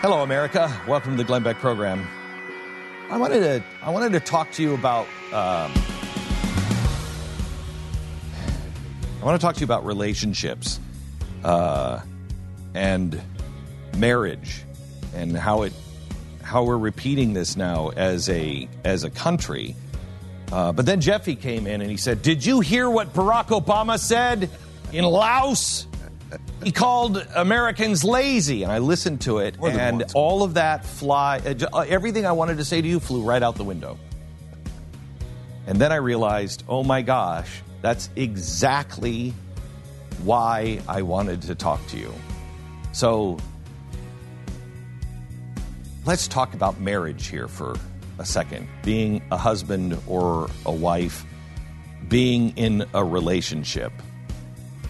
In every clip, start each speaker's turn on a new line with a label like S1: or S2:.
S1: Hello, America. Welcome to the Glenn Beck program. I wanted to I wanted to talk to you about um, I want to talk to you about relationships uh, and marriage and how it how we're repeating this now as a as a country. Uh, but then Jeffy came in and he said, "Did you hear what Barack Obama said in Laos?" he called Americans lazy, and I listened to it, and all of that fly, uh, uh, everything I wanted to say to you flew right out the window. And then I realized, oh my gosh, that's exactly why I wanted to talk to you. So let's talk about marriage here for a second being a husband or a wife, being in a relationship.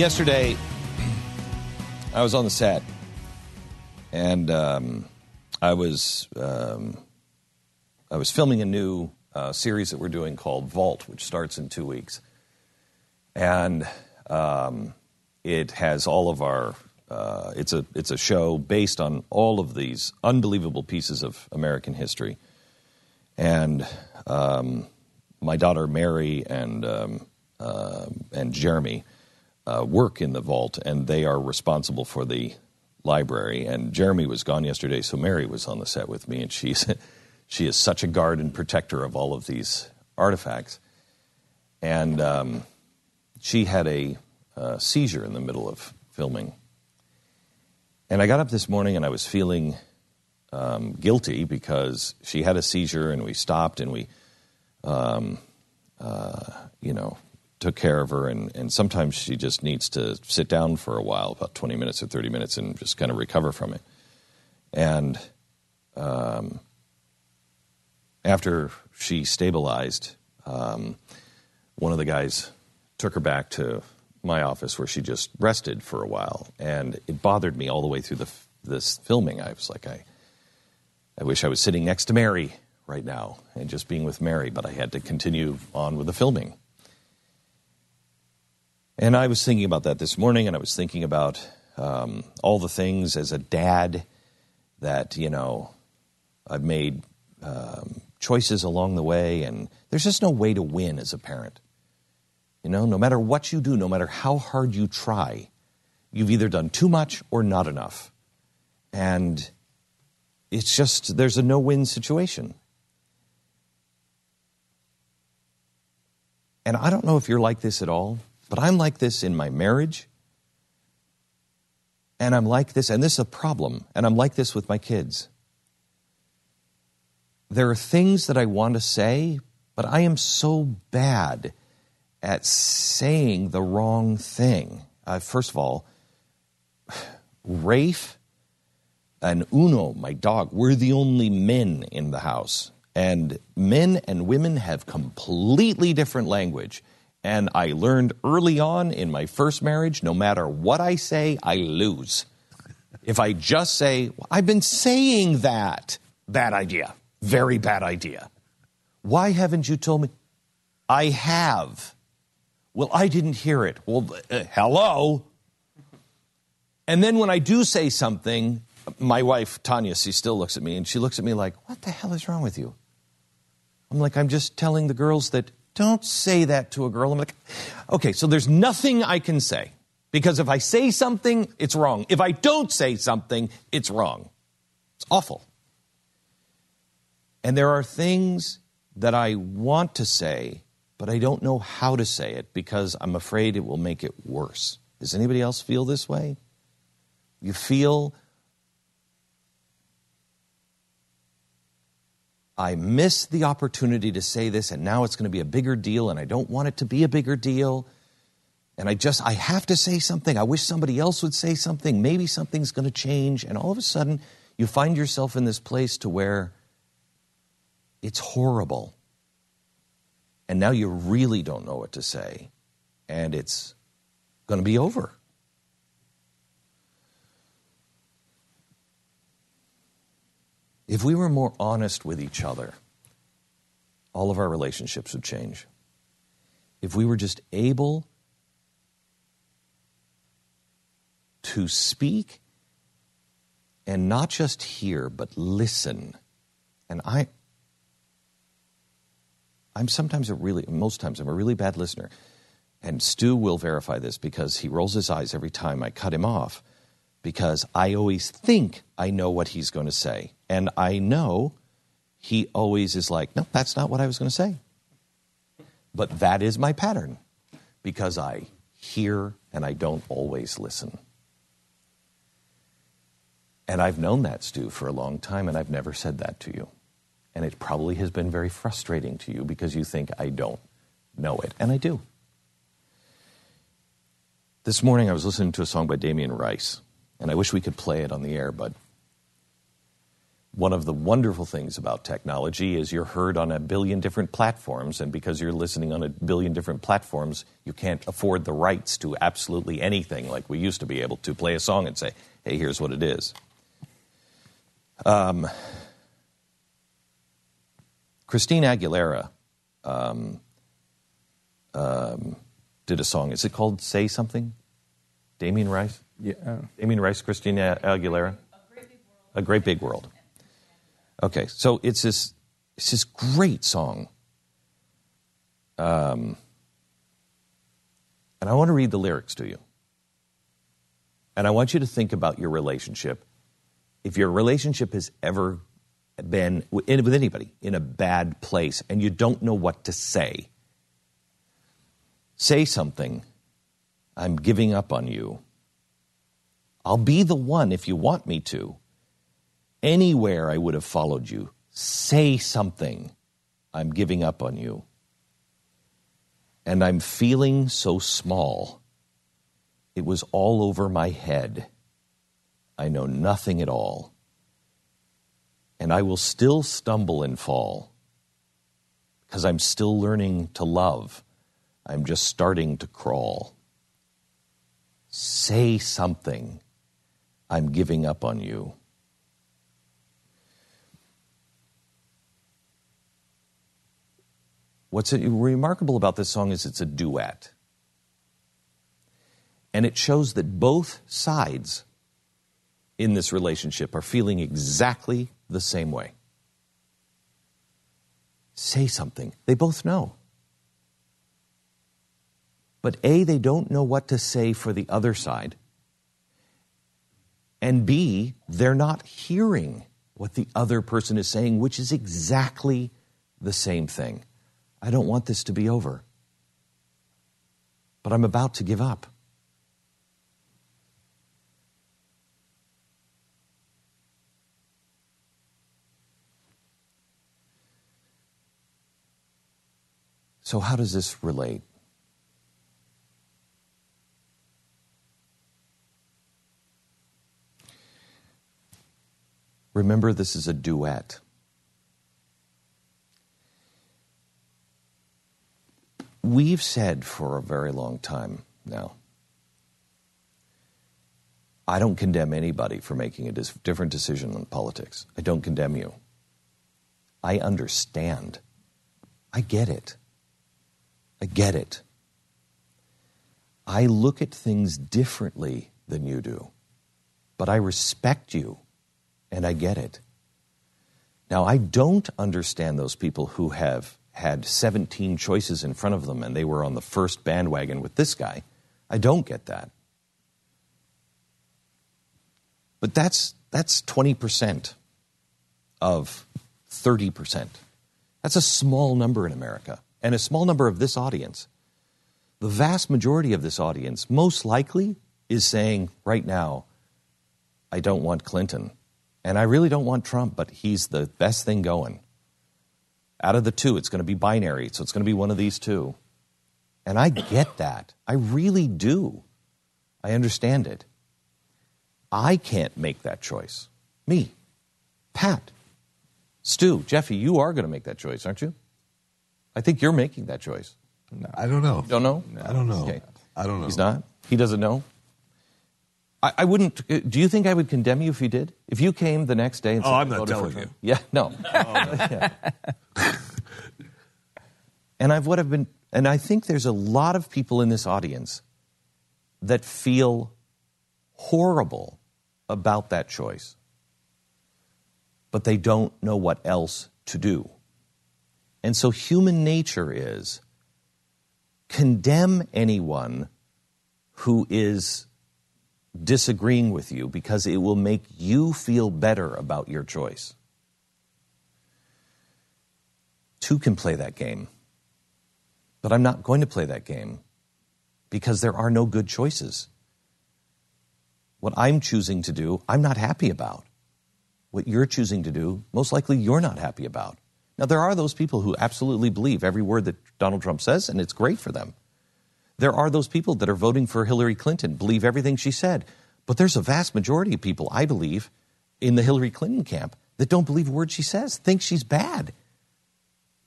S1: Yesterday, I was on the set, and um, I was um, I was filming a new uh, series that we're doing called Vault, which starts in two weeks, and um, it has all of our. Uh, it's a it's a show based on all of these unbelievable pieces of American history, and um, my daughter Mary and um, uh, and Jeremy uh, work in the vault, and they are responsible for the library. And Jeremy was gone yesterday, so Mary was on the set with me, and she's she is such a guard and protector of all of these artifacts. And um, she had a, a uh, seizure in the middle of filming, and I got up this morning and I was feeling um, guilty because she had a seizure, and we stopped and we. Um, uh, you know, took care of her, and, and sometimes she just needs to sit down for a while, about 20 minutes or 30 minutes, and just kind of recover from it. And um, after she stabilized, um, one of the guys took her back to my office where she just rested for a while, and it bothered me all the way through the, this filming. I was like, I, I wish I was sitting next to Mary right now and just being with Mary, but I had to continue on with the filming. And I was thinking about that this morning, and I was thinking about um, all the things as a dad that, you know, I've made um, choices along the way, and there's just no way to win as a parent. You know, no matter what you do, no matter how hard you try, you've either done too much or not enough. And it's just, there's a no win situation. And I don't know if you're like this at all. But I'm like this in my marriage, and I'm like this, and this is a problem, and I'm like this with my kids. There are things that I want to say, but I am so bad at saying the wrong thing. Uh, first of all, Raphe and Uno, my dog, we're the only men in the house. And men and women have completely different language. And I learned early on in my first marriage no matter what I say, I lose. If I just say, I've been saying that, bad idea, very bad idea. Why haven't you told me? I have. Well, I didn't hear it. Well, uh, hello. And then when I do say something, my wife, Tanya, she still looks at me and she looks at me like, What the hell is wrong with you? I'm like, I'm just telling the girls that don't say that to a girl. I'm like, okay, so there's nothing I can say because if I say something, it's wrong. If I don't say something, it's wrong. It's awful. And there are things that I want to say, but I don't know how to say it because I'm afraid it will make it worse. Does anybody else feel this way? You feel I missed the opportunity to say this, and now it's going to be a bigger deal, and I don't want it to be a bigger deal. And I just, I have to say something. I wish somebody else would say something. Maybe something's going to change. And all of a sudden, you find yourself in this place to where it's horrible. And now you really don't know what to say. And it's going to be over. If we were more honest with each other, all of our relationships would change. If we were just able to speak and not just hear, but listen. And I, I'm sometimes a really, most times, I'm a really bad listener. And Stu will verify this because he rolls his eyes every time I cut him off because I always think I know what he's going to say. And I know he always is like, no, that's not what I was going to say. But that is my pattern because I hear and I don't always listen. And I've known that, Stu, for a long time, and I've never said that to you. And it probably has been very frustrating to you because you think I don't know it. And I do. This morning I was listening to a song by Damien Rice and I wish we could play it on the air, but one of the wonderful things about technology is you're heard on a billion different platforms, and because you're listening on a billion different platforms, you can't afford the rights to absolutely anything like we used to be able to play a song and say, hey, here's what it is. Um, Christina Aguilera um, um, did a song. Is it called Say Something? Damien Rice? Yeah. I oh. mean, Rice, Christina
S2: Aguilera.
S1: A Great Big World. Okay, so it's this, it's this great song. Um, and I want to read the lyrics to you. And I want you to think about your relationship. If your relationship has ever been with anybody in a bad place and you don't know what to say, say something. I'm giving up on you. I'll be the one if you want me to. Anywhere I would have followed you. Say something. I'm giving up on you. And I'm feeling so small. It was all over my head. I know nothing at all. And I will still stumble and fall because I'm still learning to love. I'm just starting to crawl. Say something. I'm giving up on you. What's remarkable about this song is it's a duet. And it shows that both sides in this relationship are feeling exactly the same way. Say something. They both know. But A, they don't know what to say for the other side. And B, they're not hearing what the other person is saying, which is exactly the same thing. I don't want this to be over, but I'm about to give up. So, how does this relate Remember, this is a duet. We've said for a very long time now, I don't condemn anybody for making a different decision on politics. I don't condemn you. I understand. I get it. I get it. I look at things differently than you do, but I respect you and I get it. Now, I don't understand those people who have had 17 choices in front of them and they were on the first bandwagon with this guy. I don't get that. But that's, that's 20% of 30%. That's a small number in America and a small number of this audience. The vast majority of this audience, most likely, is saying right now, I don't want Clinton. And I really don't want Trump, but he's the best thing going. Out of the two, it's going to be binary, so it's going to be one of these two. And I get that. I really do. I understand it. I can't make that choice. Me, Pat, Stu, Jeffy, you are going to make that choice, aren't you? I think you're making that choice.
S3: No, I don't know.
S1: Don't know?
S3: No, I don't know. Okay. I don't know.
S1: He's not? He doesn't know? I, I, wouldn't. Uh, do you think I would condemn you if you did? If you came the next day and
S3: oh, said, "Oh, I'm not telling you."
S1: Yeah, no. Oh, and I've what I've been, and I think there's a lot of people in this audience that feel horrible about that choice, but they don't know what else to do. And so human nature is condemn anyone who is disagreeing with you because it will make you feel better about your choice. Two can play that game, but I'm not going to play that game because there are no good choices. What I'm choosing to do, I'm not happy about. What you're choosing to do, most likely you're not happy about. Now, there are those people who absolutely believe every word that Donald Trump says, and it's great for them. There are those people that are voting for Hillary Clinton, believe everything she said. But there's a vast majority of people, I believe, in the Hillary Clinton camp that don't believe a word she says, think she's bad.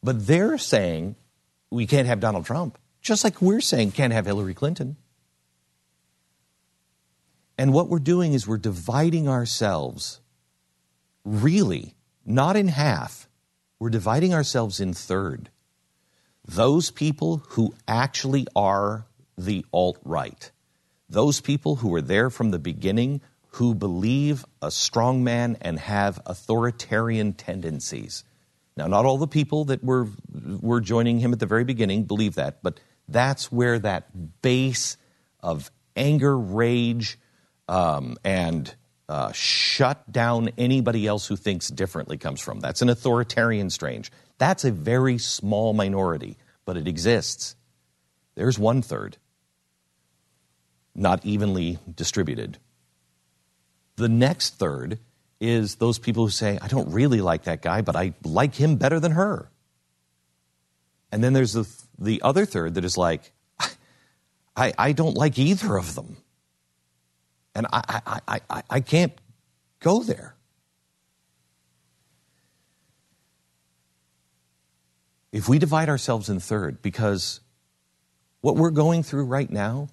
S1: But they're saying we can't have Donald Trump, just like we're saying can't have Hillary Clinton. And what we're doing is we're dividing ourselves, really, not in half. We're dividing ourselves in third those people who actually are the alt right, those people who were there from the beginning, who believe a strongman and have authoritarian tendencies. Now, not all the people that were, were joining him at the very beginning believe that, but that's where that base of anger, rage, um, and uh, shut down anybody else who thinks differently comes from. That's an authoritarian strange. That's a very small minority, but it exists. There's one third, not evenly distributed. The next third is those people who say, I don't really like that guy, but I like him better than her. And then there's the, the other third that is like, I, I don't like either of them. And I, I, I, I can't go there. if we divide ourselves in third, because what we're going through right now,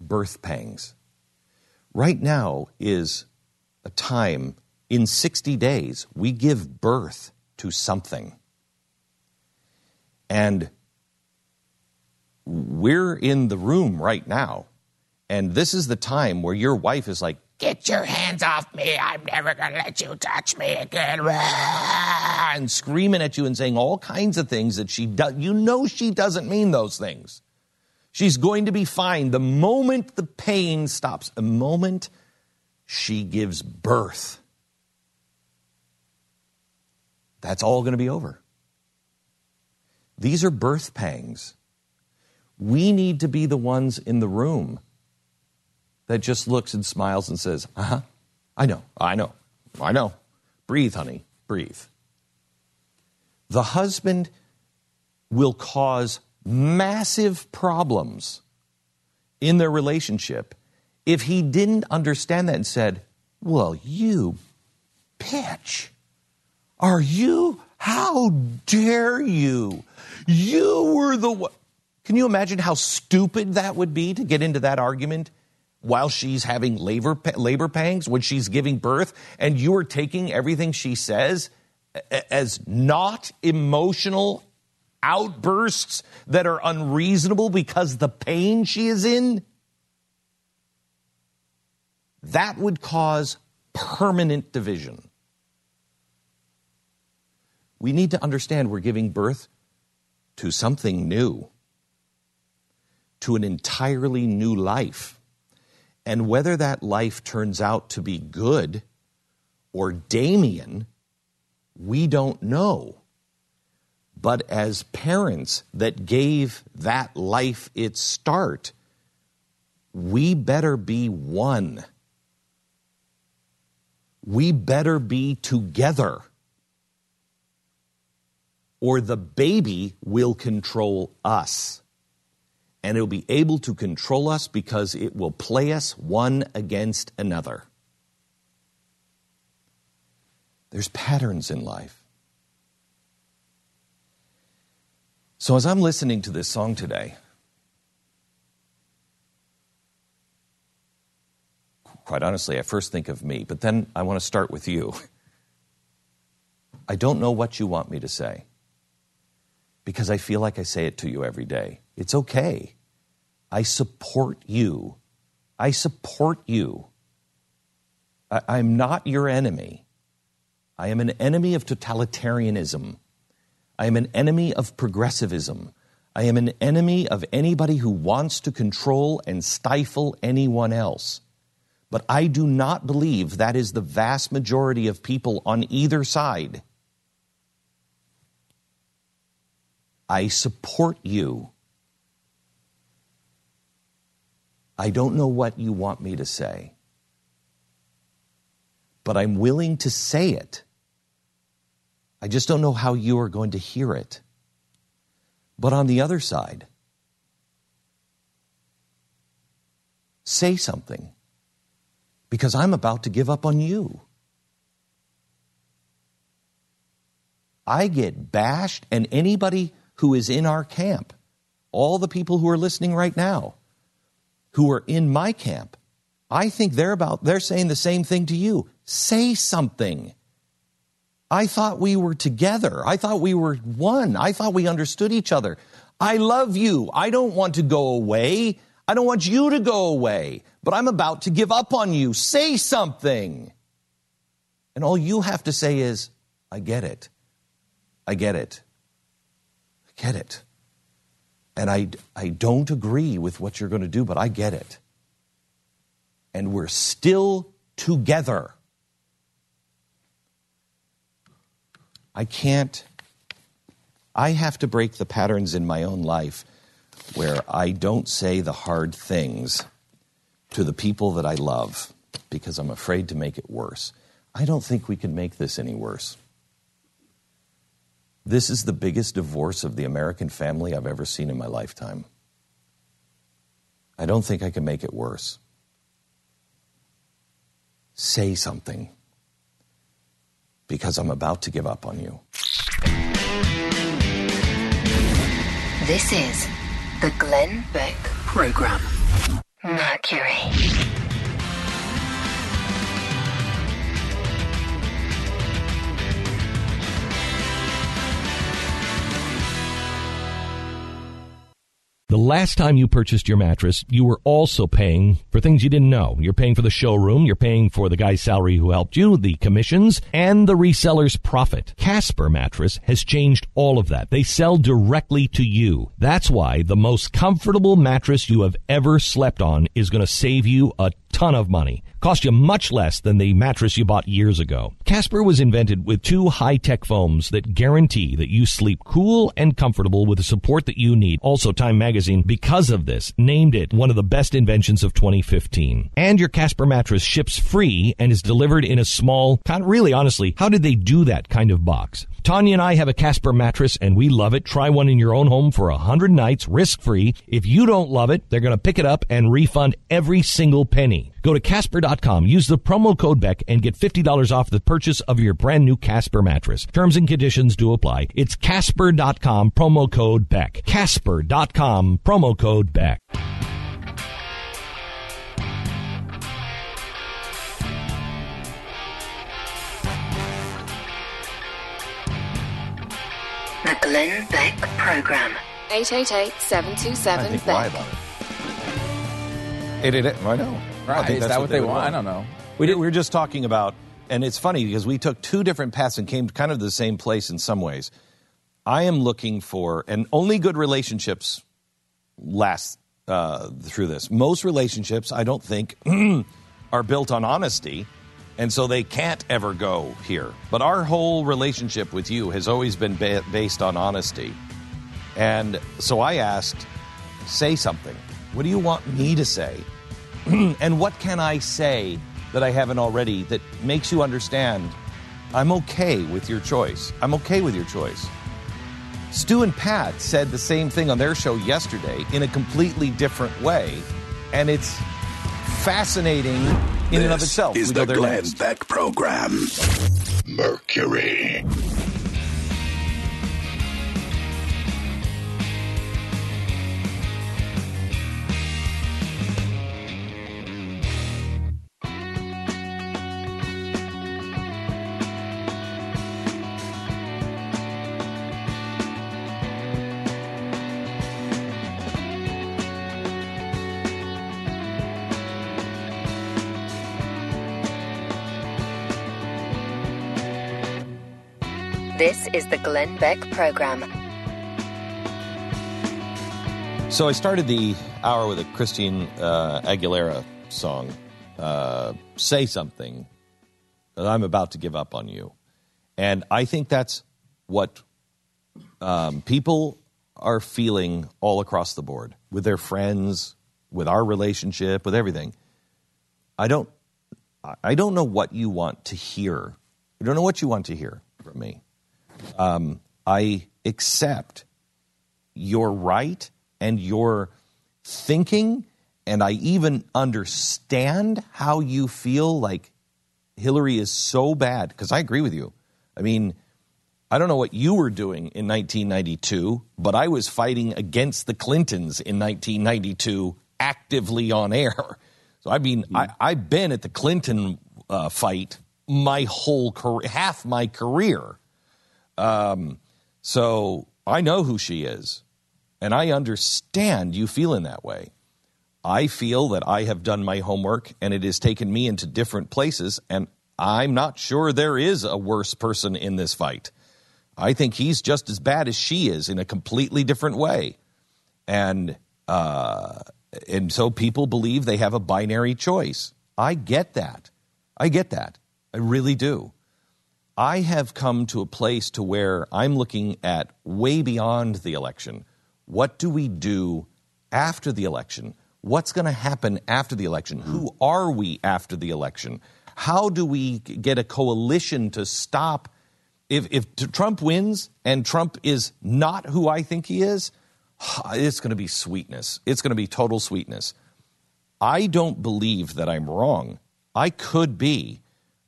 S1: birth pangs. Right now is a time in 60 days we give birth to something. And we're in the room right now. And this is the time where your wife is like, Get your hands off me. I'm never going to let you touch me again. And screaming at you and saying all kinds of things that she does. You know, she doesn't mean those things. She's going to be fine the moment the pain stops, the moment she gives birth. That's all going to be over. These are birth pangs. We need to be the ones in the room that just looks and smiles and says, Uh huh, I know, I know, I know. Breathe, honey, breathe. The husband will cause massive problems in their relationship if he didn't understand that and said, Well, you bitch, are you? How dare you? You were the one. Can you imagine how stupid that would be to get into that argument while she's having labor labor pangs when she's giving birth and you are taking everything she says as not emotional outbursts that are unreasonable because the pain she is in that would cause permanent division we need to understand we're giving birth to something new to an entirely new life and whether that life turns out to be good or Damien, we don't know. But as parents that gave that life its start, we better be one. We better be together. Or the baby will control us and it'll be able to control us because it will play us one against another. There's patterns in life. So, as I'm listening to this song today, quite honestly, I first think of me, but then I want to start with you. I don't know what you want me to say because I feel like I say it to you every day. It's okay. I support you. I support you. I, am not your enemy. I am an enemy of totalitarianism. I am an enemy of progressivism. I am an enemy of anybody who wants to control and stifle anyone else. But I do not believe that is the vast majority of people on either side. I support you. I don't know what you want me to say, but I'm willing to say it. I just don't know how you are going to hear it. But on the other side, say something because I'm about to give up on you. I get bashed, and anybody who is in our camp, all the people who are listening right now, who are in my camp, I think they're about they're saying the same thing to you. Say something. I thought we were together. I thought we were one. I thought we understood each other. I love you. I don't want to go away. I don't want you to go away, but I'm about to give up on you. Say something. And all you have to say is, I get it. I get it. I get it. And I, I don't agree with what you're going to do, but I get it. And we're still together. I can't, I have to break the patterns in my own life where I don't say the hard things to the people that I love because I'm afraid to make it worse. I don't think we can make this any worse. This is the biggest divorce of the American family I've ever seen in my lifetime. I don't think I can make it worse. Say something because I'm about to give up on you. This is the Glenn Beck Program. Mercury.
S4: The last time you purchased your mattress, you were also paying for things you didn't know. You're paying for the showroom, you're paying for the guy's salary who helped you, the commissions, and the reseller's profit. Casper Mattress has changed all of that. They sell directly to you. That's why the most comfortable mattress you have ever slept on is going to save you a ton of money. Cost you much less than the mattress you bought years ago. Casper was invented with two high-tech foams that guarantee that you sleep cool and comfortable with the support that you need. Also, Time Magazine, because of this, named it one of the best inventions of 2015. And your Casper mattress ships free and is delivered in a small, really honestly, how did they do that kind of box? Tanya and I have a Casper mattress and we love it. Try one in your own home for 100 nights risk free. If you don't love it, they're going to pick it up and refund every single penny. Go to Casper.com, use the promo code BECK and get $50 off the purchase of your brand new Casper mattress. Terms and conditions do apply. It's Casper.com, promo code BECK. Casper.com, promo code BECK.
S5: The Glenn Beck Program. 888-727 Beck. about
S1: it. It, it. I know. I
S6: Is that what they, want? I don't know.
S1: We, did, we were just talking about, and it's funny because we took two different paths and came to kind of the same place in some ways. I am looking for, and only good relationships last uh, through this. Most relationships, I don't think, are built on honesty and so they can't ever go here. But our whole relationship with you has always been ba- based on honesty. And so I asked, say something. What do you want me to say? and what can I say that I haven't already that makes you understand I'm okay with your choice? I'm okay with your choice. Stu and Pat said the same thing on their show yesterday in a completely different way. And it's fascinating in this and of itself. Is we the Glenn Beck program Mercury?
S5: This is the Glenn Beck Program.
S1: So I started the hour with a Christian uh, Aguilera song, uh, Say Something, that I'm about to give up on you. And I think that's what um, people are feeling all across the board with their friends, with our relationship, with everything. I don't, I don't know what you want to hear. I don't know what you want to hear from me um, I accept your right and your thinking, and I even understand how you feel like Hillary is so bad, because I agree with you. I mean, I don't know what you were doing in 1992, but I was fighting against the Clintons in 1992 actively on air. So I mean, mm-hmm. I, hmm. I've been at the Clinton uh, fight my whole career, half my career. Um, so I know who she is, and I understand you feeling that way. I feel that I have done my homework and it has taken me into different places, and I'm not sure there is a worse person in this fight. I think he's just as bad as she is in a completely different way. And uh, and so people believe they have a binary choice. I get that. I get that. I really do. I have come to a place to where I'm looking at way beyond the election. What do we do after the election? What's going to happen after the election? Hmm. Who are we after the election? How do we get a coalition to stop if if Trump wins and Trump is not who I think he is, it's going to be sweetness. It's going to be total sweetness. I don't believe that I'm wrong. I could be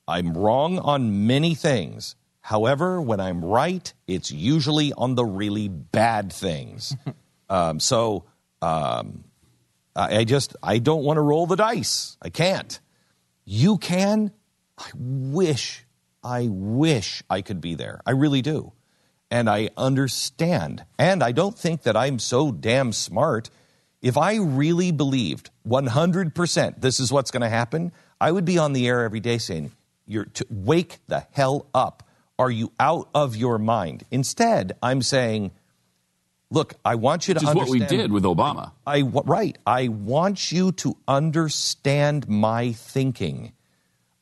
S1: I'm wrong on many things. However, when I'm right, it's usually on the really bad things. um, so um, I, I just I don't want to roll the dice. I can't. You can. I wish. I wish I could be there. I really do. And I understand. And I don't think that I'm so damn smart. If I really believed 100% this is what's going to happen, I would be on the air every day saying, you're to wake the hell up. Are you out of your mind? Instead, I'm saying, look, I want you
S3: Which to
S1: is
S3: understand. what we did with Obama.
S1: I, I, right. I want you to understand my thinking.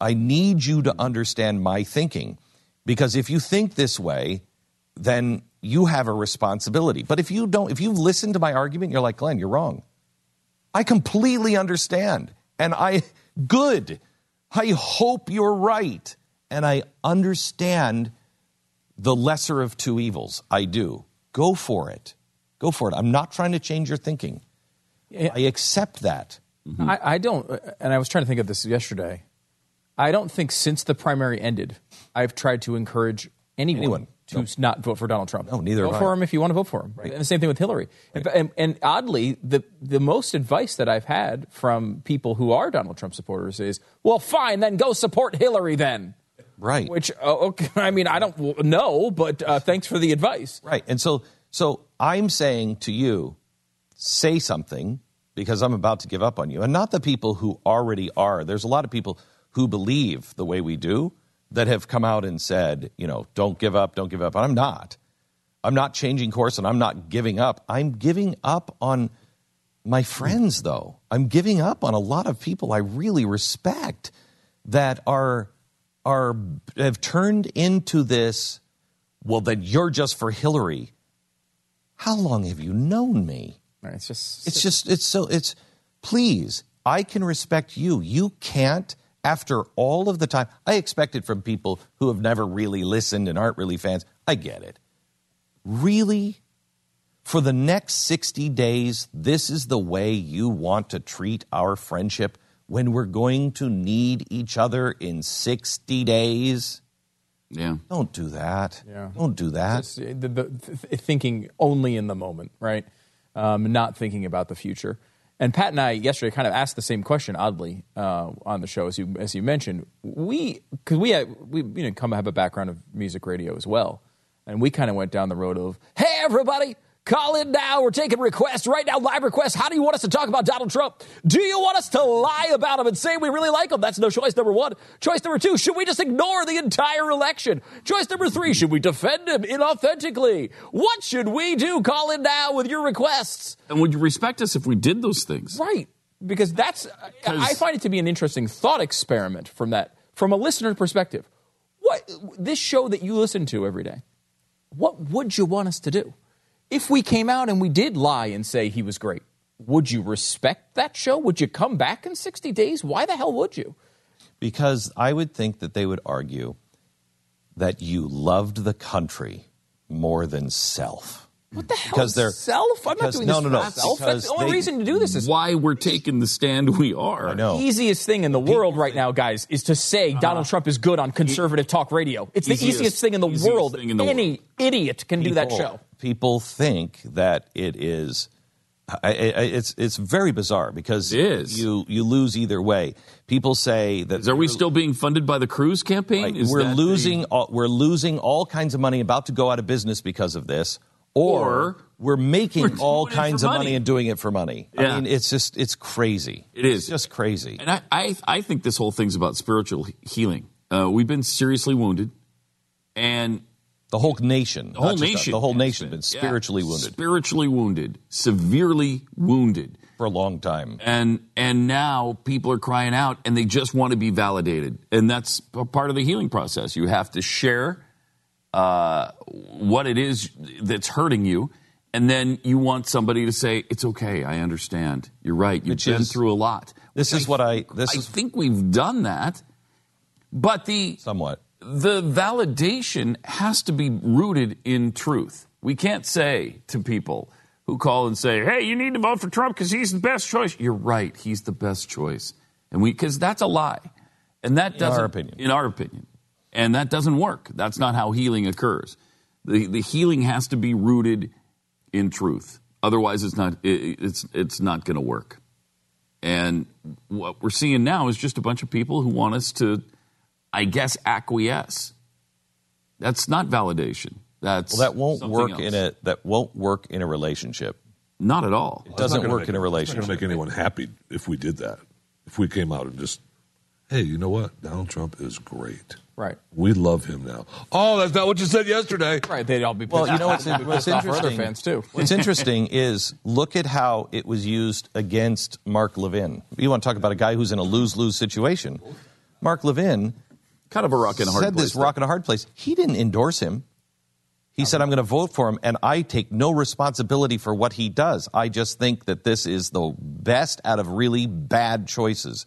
S1: I need you to understand my thinking because if you think this way, then you have a responsibility. But if you don't, if you listen to my argument, you're like, Glenn, you're wrong. I completely understand. And I, good. I hope you're right. And I understand the lesser of two evils. I do. Go for it. Go for it. I'm not trying to change your thinking. I accept that.
S6: Mm-hmm. I, I don't, uh, and I was trying to think of this yesterday. I don't think since the primary ended, I've tried to encourage anyone, anyone to not vote for Donald Trump. No, neither. Vote for him if you want to vote for him. Right. And the same thing with Hillary. Right. And, and, oddly, the the most advice that I've had from people who are Donald Trump supporters is, well, fine, then go support Hillary then.
S1: Right.
S6: Which, oh, okay, I mean, I don't know, but uh, thanks for the advice.
S1: Right. And so, so I'm saying to you, say something because I'm about to give up on you, and not the people who already are. There's a lot of people who believe the way we do that have come out and said, you know, don't give up, don't give up. And I'm not. I'm not changing course and I'm not giving up. I'm giving up on my friends, though. I'm giving up on a lot of people I really respect that are are have turned into this. Well, then you're just for Hillary. How long have you known me?
S6: It's just,
S1: it's just, it's so, it's. Please, I can respect you. You can't after all of the time I expect it from people who have never really listened and aren't really fans. I get it. Really? For the next 60 days, this is the way you want to treat our friendship when we're going to need each other in 60 days?
S6: Yeah.
S1: Don't do that. Yeah. Don't do that. Just, uh, the, the,
S6: thinking only in the moment, right? Um, not thinking about the future. And Pat and I yesterday kind of asked the same question, oddly, uh, on the show as you as you mentioned. We because we we you know come have a background of music radio as well, and we kind of went down the road of hey everybody, Call in now. We're taking requests right now, live requests. How do you want us to talk about Donald Trump? Do you want us to lie about him and say we really like him? That's no choice number one. Choice number two, should we just ignore the entire election? Choice number three, should we defend him inauthentically? What should we do? Call in now with your requests.
S3: And would you respect us if we did those things?
S6: Right. Because that's, I find it to be an interesting thought experiment from that, from a listener perspective. What, this show that you listen to every day, what would you want us to do? if we came out and we did lie and say he was great, would you respect that show? Would you come back in 60 days? Why the hell would you?
S1: Because I would think that they would argue that you loved the country more than self.
S6: What the hell? Because they're self. I'm because, not doing no, this no, no, myself. That's the only they, reason to do this. Is
S3: why we're taking the stand we are. I
S6: know. The easiest thing in the world right now, guys, is to say uh, Donald Trump is good on conservative talk radio. It's easiest, the easiest thing in the world. In the Any world. idiot can people, do that show
S1: people think that it is. I, I, it's it's very bizarre because you you lose either way. People say that is,
S3: are we still being funded by the Cruz campaign?
S1: Right, we're losing the... all, we're losing all kinds of money, about to go out of business because of this, or, or we're making we're all kinds of money. money. and doing it for money. Yeah. I mean, it's just it's crazy.
S3: It is
S1: just crazy.
S3: And I, I I think this whole thing's about spiritual healing. Uh, we've been seriously wounded, and
S1: the whole nation.
S3: The whole nation.
S1: The whole nation has been spiritually yeah. wounded.
S3: Spiritually wounded. Severely wounded.
S1: For a long time.
S3: And and now people are crying out and they just want to be validated. And that's part of the healing process. You have to share uh, what it is that's hurting you. And then you want somebody to say, It's okay, I understand. You're right. You've Which been is, through a lot.
S1: This Which is I, what I this
S3: I
S1: is,
S3: think we've done that. But the
S1: somewhat
S3: the validation has to be rooted in truth. We can't say to people who call and say, hey, you need to vote for Trump because he's the best choice. You're right. He's the best choice. And we, because that's a lie.
S1: And that doesn't, in our opinion.
S3: In our opinion. And that doesn't work. That's not how healing occurs. The, the healing has to be rooted in truth. Otherwise, it's not, it, it's, it's not going to work. And what we're seeing now is just a bunch of people who want us to I guess, acquiesce. That's not validation. That's
S1: well, that won't work else. in a that won't work in a relationship.
S3: Not at all. It
S1: doesn't work make, in a relationship.
S3: It's not going to make anyone happy if we did that. If we came out and just, hey, you know what? Donald Trump is great.
S6: Right.
S3: We love him now. Oh, that's not what you said yesterday.
S6: Right. They'd all be well.
S1: You know what's, in, what's interesting?
S6: Fans too.
S1: What's interesting is look at how it was used against Mark Levin. You want to talk about a guy who's in a lose lose situation? Mark Levin
S3: kind of a rock and
S1: a
S3: hard said
S1: place this rock and a hard place. He didn't endorse him. He said, I'm going to vote for him, and I take no responsibility for what he does. I just think that this is the best out of really bad choices.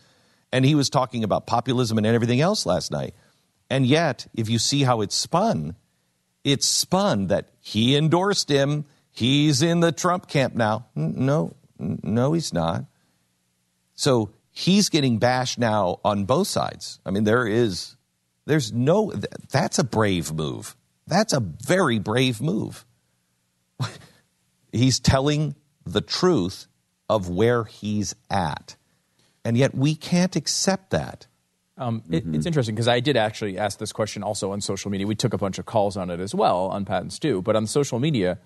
S1: And he was talking about populism and everything else last night. And yet, if you see how it's spun, it's spun that he endorsed him. He's in the Trump camp now. No, no, he's not. So he's getting bashed now on both sides. I mean, there is there's no, that's a brave move. That's a very brave move. he's telling the truth of where he's at. And yet we can't accept that.
S6: Um, mm-hmm. it's interesting because I did actually ask this question also on social media. We took a bunch of calls on it as well on Pat and Stu, but on social media,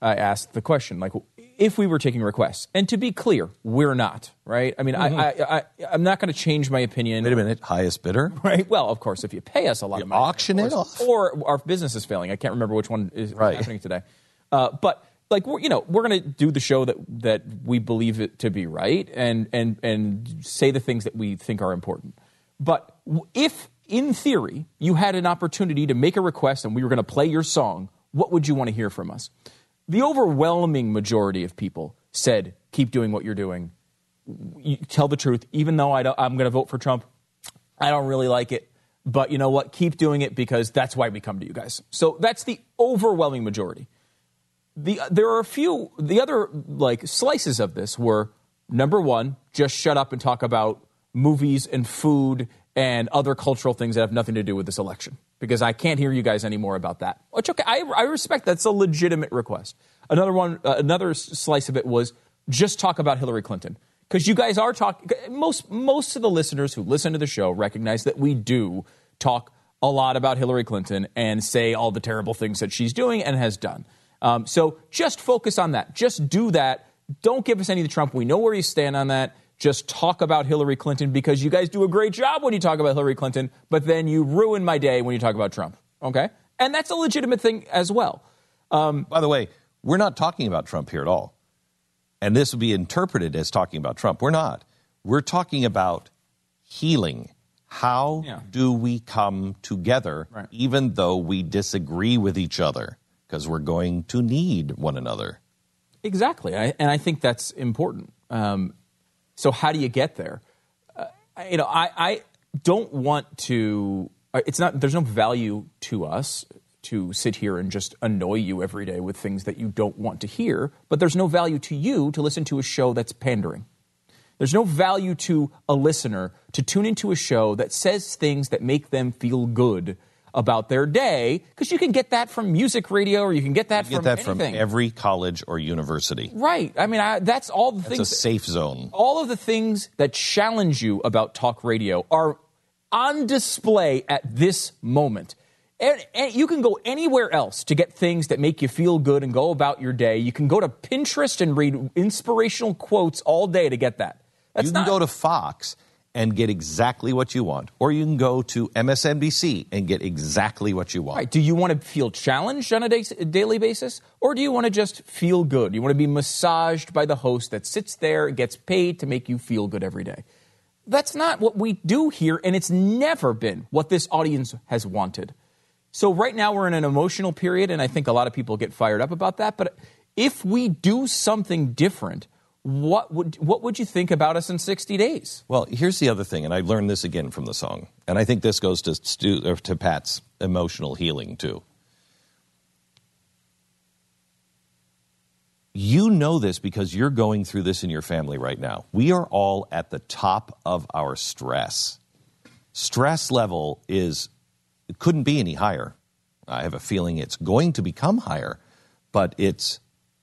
S6: I asked the question like, if we were taking requests. And to be clear, we're not, right? I mean, mm-hmm. I, I, am not going to change my opinion.
S1: Wait a minute, highest bidder?
S6: Right. Well, of course, if you pay us a lot you of money.
S1: Auction
S6: of
S1: course, it off.
S6: Or our business is failing. I can't remember which one is right. happening today. Uh, but like we're, you know we're going to do the show that that we believe it to be right and and and say the things that we think are important but if in theory you had an opportunity to make a request and we were going to play your song what would you want to hear from us the overwhelming majority of people said, keep doing what you're doing. You tell the truth, even though I am going to vote for Trump, I don't really like it. But you know what? Keep doing it because that's why we come to you guys. So that's the overwhelming majority. The, there are a few, the other like slices of this were number one, just shut up and talk about movies and food and other cultural things that have nothing to do with this election because I can't hear you guys anymore about that. Which okay, I, I respect that's a legitimate request. Another one, uh, another slice of it was just talk about Hillary Clinton because you guys are talking. Most most of the listeners who listen to the show recognize that we do talk a lot about Hillary Clinton and say all the terrible things that she's doing and has done. Um, so just focus on that. Just do that. Don't give us any of the Trump. We know where you stand on that just talk about Hillary Clinton because you guys do a great job when you talk about Hillary Clinton, but then you ruin my day when you talk about Trump. Okay? And that's a legitimate thing as well. Um,
S1: By the way, we're not talking about Trump here at all. And this would be interpreted as talking about Trump. We're not. We're talking about healing. How yeah. do we come together right. even though we disagree with each other? Because we're going to need one another.
S6: Exactly. I, and I think that's important. Um, so how do you get there? Uh, you know, I, I don't want to. Uh, it's not. There's no value to us to sit here and just annoy you every day with things that you don't want to hear. But there's no value to you to listen to a show that's pandering. There's no value to a listener to tune into a show that says things that make them feel good about their day because you can get that from music radio or you can get that
S1: you from
S6: get that
S1: anything. from every college or university.
S6: Right. I mean, I, that's all
S1: the that's
S6: things.
S1: It's a safe zone.
S6: All of the things that challenge you about talk radio are on display at this moment. And, and you can go anywhere else to get things that make you feel good and go about your day. You can go to Pinterest and read inspirational quotes all day to get that.
S1: That's you can not, go to Fox and get exactly what you want, or you can go to MSNBC and get exactly what you want. Right.
S6: Do you want to feel challenged on a daily basis, or do you want to just feel good? You want to be massaged by the host that sits there, gets paid to make you feel good every day. That's not what we do here, and it's never been what this audience has wanted. So, right now, we're in an emotional period, and I think a lot of people get fired up about that. But if we do something different, what would what would you think about us in 60 days?
S1: Well, here's the other thing, and I learned this again from the song, and I think this goes to Stu, to Pat's emotional healing too. You know this because you're going through this in your family right now. We are all at the top of our stress. Stress level is it couldn't be any higher. I have a feeling it's going to become higher, but it's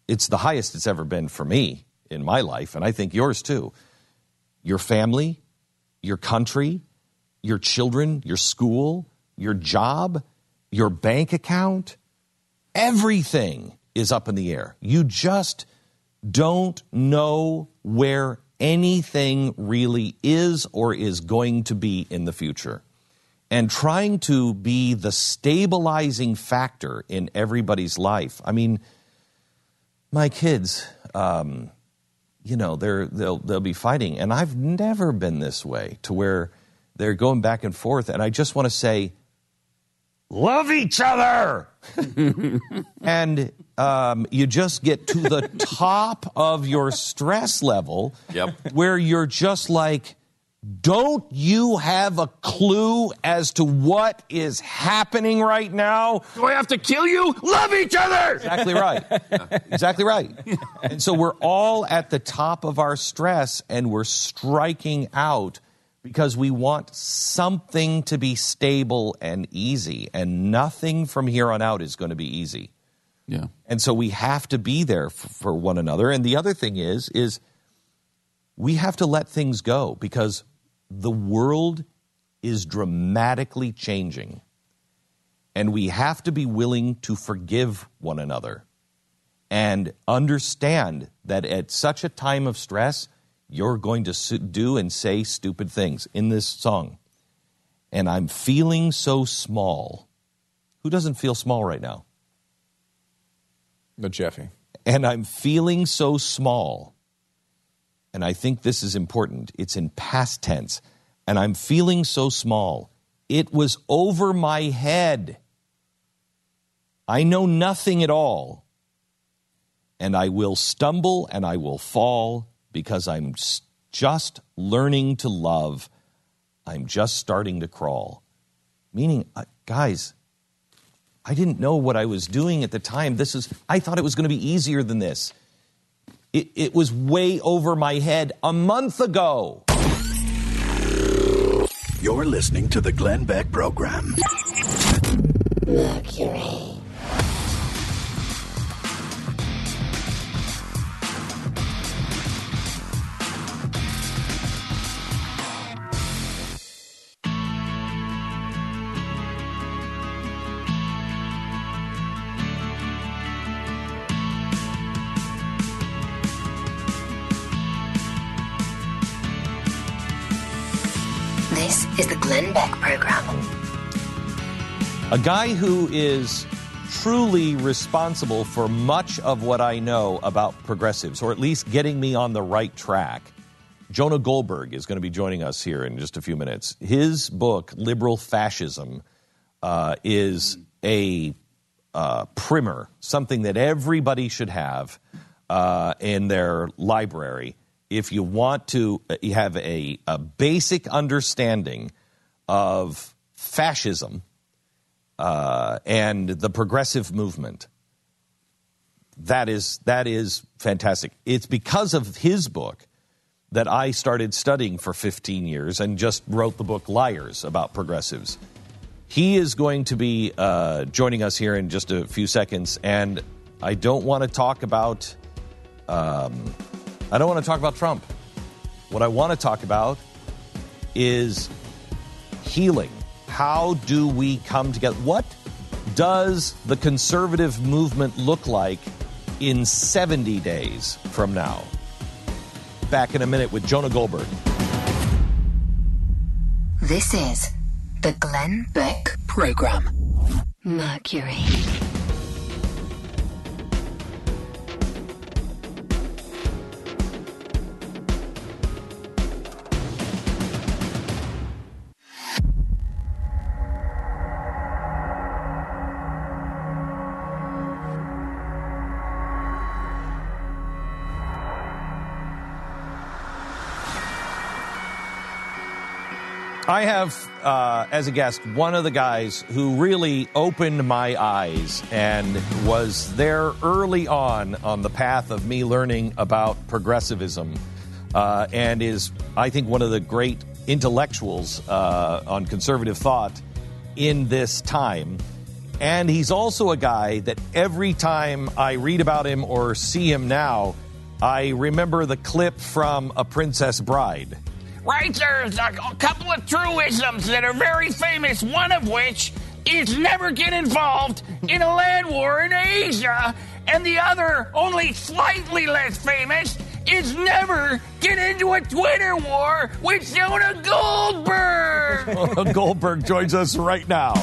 S1: it's the highest it's ever been for me in my life, and I think yours too. Your family, your country, your children, your school, your job, your bank account, everything is up in the air. You just don't know where anything really is or is going to be in the future. And trying to be the stabilizing factor in everybody's life. I mean, my kids, um, you know they're they'll they'll be fighting and i've never been this way to where they're going back and forth and i just want to say love each other and um, you just get to the top of your stress level
S3: yep.
S1: where you're just like don't you have a clue as to what is happening right now? Do I have to kill you? Love each other! Exactly right. exactly right. And so we're all at the top of our stress and we're striking out because we want something to be stable and easy. And nothing from here on out is going to be easy.
S3: Yeah.
S1: And so we have to be there for one another. And the other thing is, is we have to let things go because the world is dramatically changing, and we have to be willing to forgive one another and understand that at such a time of stress, you're going to do and say stupid things in this song. And I'm feeling so small. Who doesn't feel small right now?
S3: But Jeffy.
S1: And I'm feeling so small and I think this is important, it's in past tense, and I'm feeling so small. It was over my head. I know nothing at all, and I will stumble and I will fall because I'm just learning to love. I'm just starting to crawl. Meaning, uh, guys, I didn't know what I was doing at the time. This is I thought it was going to be easier than this. It, it was way over my head a month ago.
S7: You're listening to the Glenn Beck program. Mercury.
S1: A guy who is truly responsible for much of what I know about progressives, or at least getting me on the right track. Jonah Goldberg is going to be joining us here in just a few minutes. His book, Liberal Fascism, uh, is a uh, primer, something that everybody should have uh, in their library if you want to uh, have a, a basic understanding of fascism uh, and the progressive movement. That is that is fantastic. It's because of his book that I started studying for 15 years and just wrote the book Liars about progressives. He is going to be uh, joining us here in just a few seconds, and I don't want to talk about. Um, I don't want to talk about Trump. What I want to talk about is healing how do we come together? What does the conservative movement look like in 70 days from now? Back in a minute with Jonah Goldberg.
S8: This is the Glenn Beck Program. Mercury.
S1: I have uh, as a guest one of the guys who really opened my eyes and was there early on on the path of me learning about progressivism, uh, and is I think one of the great intellectuals uh, on conservative thought in this time. And he's also a guy that every time I read about him or see him now, I remember the clip from A Princess Bride
S9: right there's a couple of truisms that are very famous, one of which is never get involved in a land war in Asia, and the other, only slightly less famous, is never get into a Twitter war with Jonah Goldberg.
S1: Goldberg joins us right now.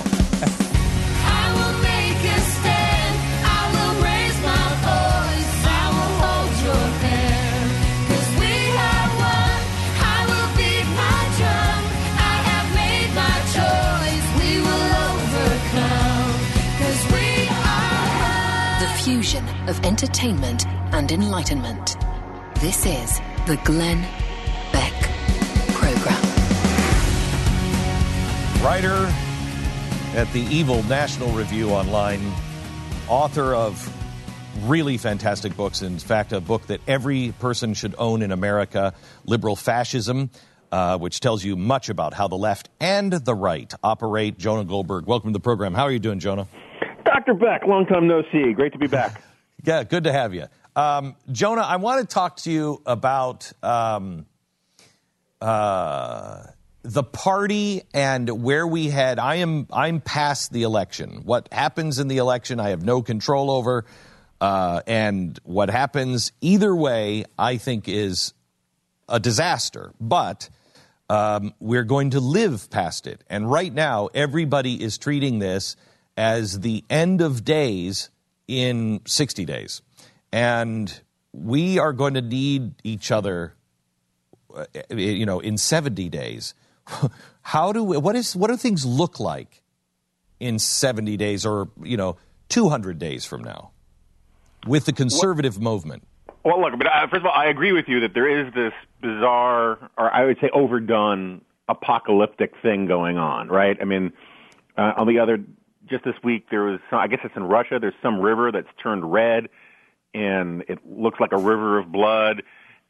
S8: of entertainment and enlightenment. This is the Glenn Beck Program.
S1: Writer at the Evil National Review Online, author of really fantastic books. In fact, a book that every person should own in America Liberal Fascism, uh, which tells you much about how the left and the right operate. Jonah Goldberg, welcome to the program. How are you doing, Jonah?
S10: Dr. Beck, long time no see. Great to be back.
S1: Yeah, good to have you. Um, Jonah, I want to talk to you about um, uh, the party and where we head. I am I'm past the election. What happens in the election, I have no control over, uh, and what happens either way, I think is a disaster. But um, we're going to live past it, and right now, everybody is treating this as the end of days in 60 days. And we are going to need each other, uh, eh, you know, in 70 days. How do we, what is what do things look like in 70 days or, you know, 200 days from now with the conservative movement?
S10: Well, look, but uh, first of all, I agree with you that there is this bizarre or I would say overdone apocalyptic thing going on, right? I mean, uh, on the other just this week there was some, I guess it's in Russia. There's some river that's turned red, and it looks like a river of blood.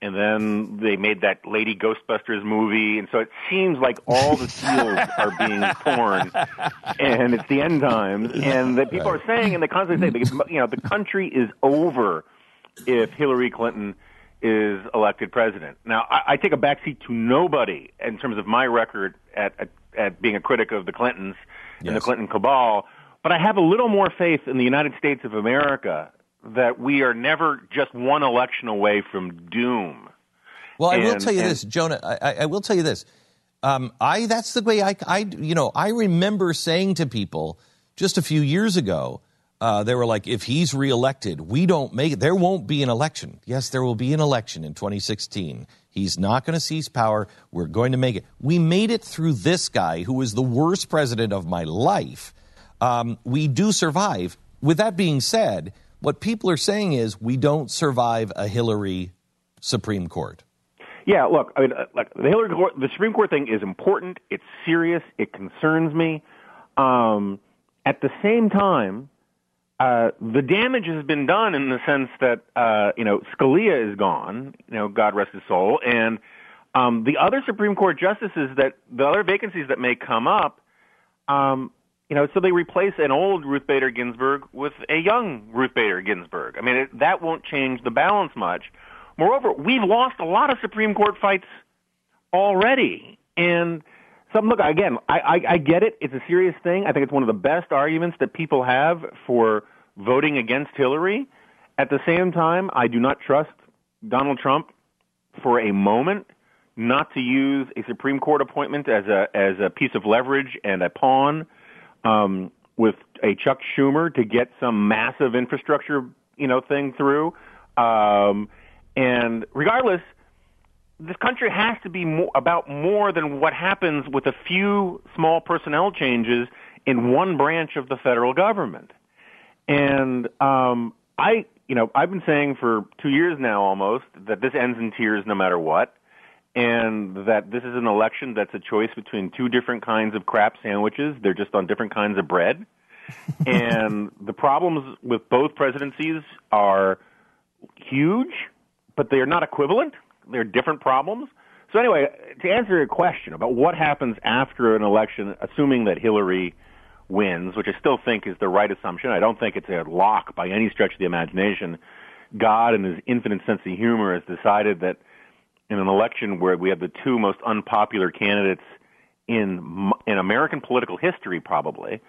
S10: And then they made that Lady Ghostbusters movie, and so it seems like all the seals are being torn, and it's the end times. And that people right. are saying, and they constantly say, because you know, the country is over if Hillary Clinton is elected president. Now, I, I take a backseat to nobody in terms of my record at, at at being a critic of the Clintons. Uh, yes. and the Clinton cabal. But I have a little more faith in the United States of America that we are never just one election away from doom.
S1: Well, and, I will tell you and, this, Jonah. I, I, will tell you this. Um, I that's the way I, I you know I remember saying to people just a few years ago. Uh, they were like, if he's reelected, we don't make it. There won't be an election. Yes, there will be an election in 2016. He's not going to seize power. We're going to make it. We made it through this guy who was the worst president of my life. Um, we do survive. With that being said, what people are saying is we don't survive a Hillary Supreme Court.
S10: Yeah, look, I mean, uh, like the Hillary Court, the Supreme Court thing is important. It's serious. It concerns me. Um, at the same time, uh, the damage has been done in the sense that uh, you know Scalia is gone, you know, God rest his soul, and um, the other Supreme Court justices that the other vacancies that may come up, um, you know, so they replace an old Ruth Bader Ginsburg with a young Ruth Bader Ginsburg. I mean, it, that won't change the balance much. Moreover, we've lost a lot of Supreme Court fights already, and look again. I, I, I get it. It's a serious thing. I think it's one of the best arguments that people have for voting against Hillary. At the same time, I do not trust Donald Trump for a moment not to use a Supreme Court appointment as a as a piece of leverage and a pawn um, with a Chuck Schumer to get some massive infrastructure you know thing through. Um, and regardless, this country has to be more, about more than what happens with a few small personnel changes in one branch of the federal government. And um, I, you know, I've been saying for two years now almost that this ends in tears no matter what, and that this is an election that's a choice between two different kinds of crap sandwiches. They're just on different kinds of bread. and the problems with both presidencies are huge, but they are not equivalent they're different problems. So anyway, to answer your question about what happens after an election, assuming that Hillary wins, which I still think is the right assumption. I don't think it's a lock by any stretch of the imagination. God, in his infinite sense of humor, has decided that in an election where we have the two most unpopular candidates in in American political history, probably,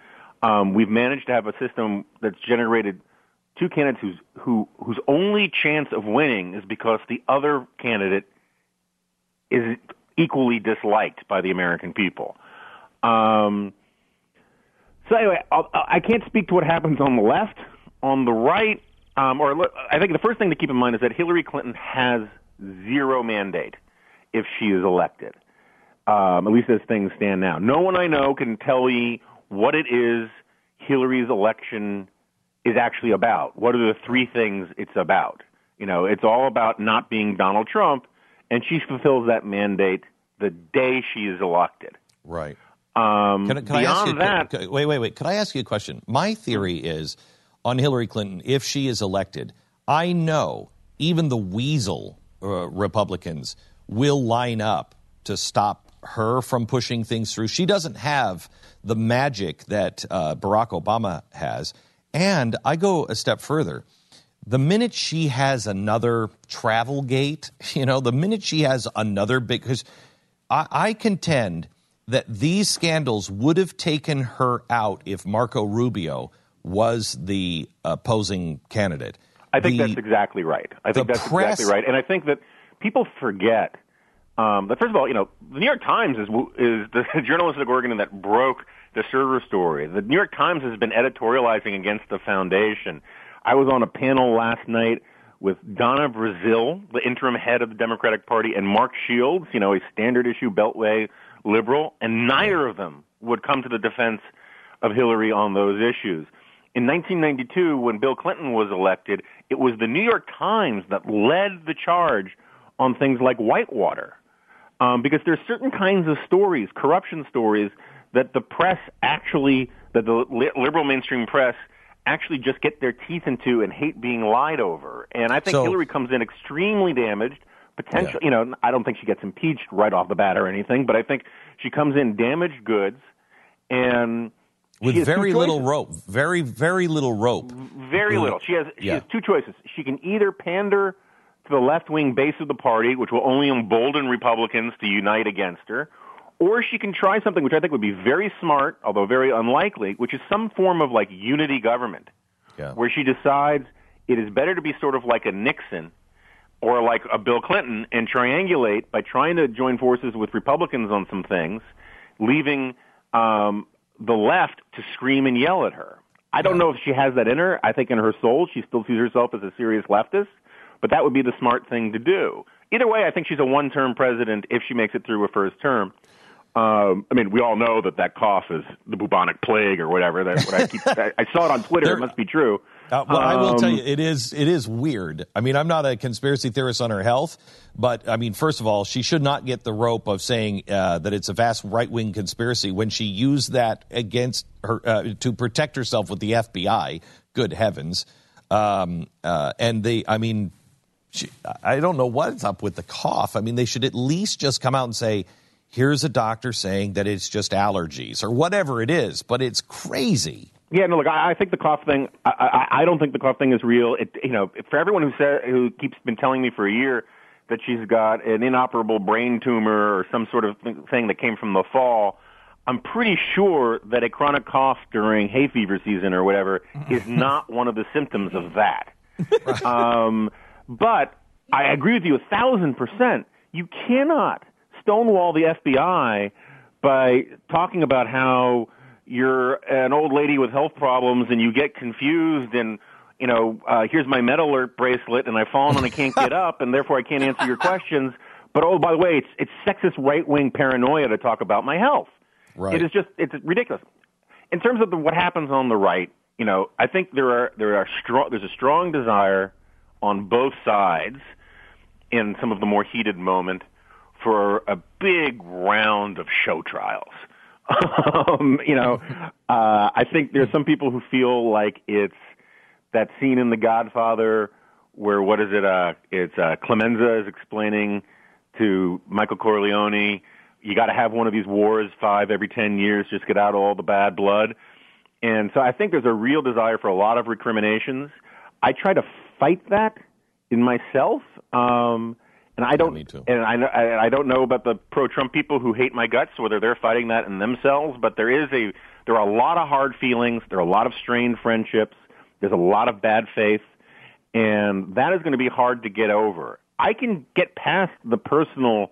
S10: um, we've managed to have a system that's generated – two candidates whose who whose only chance of winning is because the other candidate is equally disliked by the American people. Um, so anyway, I'll, I can not speak to what happens on the left. On the right, um, or I think the first thing to keep in mind is that Hillary Clinton has zero mandate if she is elected. Um, at least as things stand now. No one I know can tell me what it is Hillary's election is actually about. What are the three things it's about? You know, it's all about not being Donald Trump, and she fulfills that mandate the day she is elected.
S1: Right.
S10: Um, can, can I ask you, that, can,
S1: wait, wait, wait. Could I ask you a question? My theory is on Hillary Clinton, if she is elected, I know even the weasel uh, Republicans will line up to stop her from pushing things through. She doesn't have the magic that uh, Barack Obama has. And I go a step further. The minute she has another travel gate, you know, the minute she has another big, because I, I contend that these scandals would have taken her out if Marco Rubio was the opposing candidate.
S10: I think the, that's exactly right. I think that's press, exactly right, and I think that people forget um, that first of all, you know, the New York Times is is the journalistic organ that broke the server story. The New York Times has been editorializing against the foundation. I was on a panel last night with Donna Brazile, the interim head of the Democratic Party, and Mark Shields, you know, a standard issue Beltway liberal, and neither of them would come to the defense of Hillary on those issues. In 1992, when Bill Clinton was elected, it was the New York Times that led the charge on things like Whitewater. Um, because there's certain kinds of stories, corruption stories, that the press actually, that the liberal mainstream press actually just get their teeth into and hate being lied over. And I think so, Hillary comes in extremely damaged. Potentially, yeah. you know, I don't think she gets impeached right off the bat or anything, but I think she comes in damaged goods and
S1: with very little rope, very very little rope.
S10: Very little. She has she yeah. has two choices. She can either pander to the left wing base of the party, which will only embolden Republicans to unite against her, or she can try something which I think would be very smart, although very unlikely, which is some form of like unity government, yeah. where she decides it is better to be sort of like a Nixon or like a Bill Clinton and triangulate by trying to join forces with Republicans on some things, leaving um, the left to scream and yell at her. I don't know if she has that in her. I think in her soul she still sees herself as a serious leftist, but that would be the smart thing to do. Either way, I think she's a one-term president if she makes it through a first term. Um, I mean, we all know that that cough is the bubonic plague or whatever. That what I, keep, I, saw it on Twitter. There, it must be true. Uh,
S1: well, um, I will tell um, you, it is it is weird. I mean, I'm not a conspiracy theorist on her health, but I mean, first of all, she should not get the rope of saying uh, that it's a vast right wing conspiracy when she used that against her uh, to protect herself with the FBI. Good heavens! Um, uh, and they, I mean, she, I don't know what's up with the cough. I mean, they should at least just come out and say here's a doctor saying that it's just allergies or whatever it is, but it's crazy.
S10: Yeah, no, look, I, I think the cough thing. I, I, I don't think the cough thing is real. It, you know, for everyone who said who keeps been telling me for a year that she's got an inoperable brain tumor or some sort of thing that came from the fall. I'm pretty sure that a chronic cough during hay fever season or whatever is not one of the symptoms of that. um, but I agree with you a thousand percent. You cannot stonewall the FBI by talking about how you're an old lady with health problems and you get confused and you know uh, here's my med alert bracelet and I've fallen and I can't get up and therefore I can't answer your questions. But oh, by the way, it's it's sexist right wing paranoia to talk about my health. Right. It is just it's ridiculous. In terms of the, what happens on the right, you know, I think there are there are strong there's a strong desire on both sides in some of the more heated moment for a big round of show trials. um, you know, uh, I think there's some people who feel like it's that scene in The Godfather where what is it? Uh, it's uh, Clemenza is explaining to Michael Corleone, you got to have one of these wars five every ten years, just get out all the bad blood. And so I think there's a real desire for a lot of recriminations. I try to fight that in myself. Um, and I don't,
S1: yeah, and
S10: I, I don't know about the pro-Trump people who hate my guts, whether they're fighting that in themselves. But there is a, there are a lot of hard feelings. There are a lot of strained friendships. There's a lot of bad faith, and that is going to be hard to get over. I can get past the personal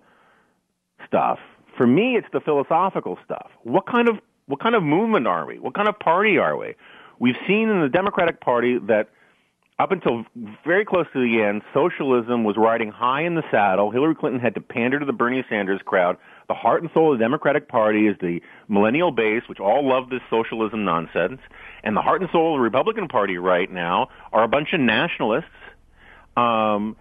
S10: stuff. For me, it's the philosophical stuff. What kind of what kind of movement are we? What kind of party are we? We've seen in the Democratic Party that up until very close to the end, socialism was riding high in the saddle. Hillary Clinton had to pander to the Bernie Sanders crowd. The heart and soul of the Democratic Party is the millennial base, which all love this socialism nonsense. And the heart and soul of the Republican Party right now are a bunch of nationalists. Um,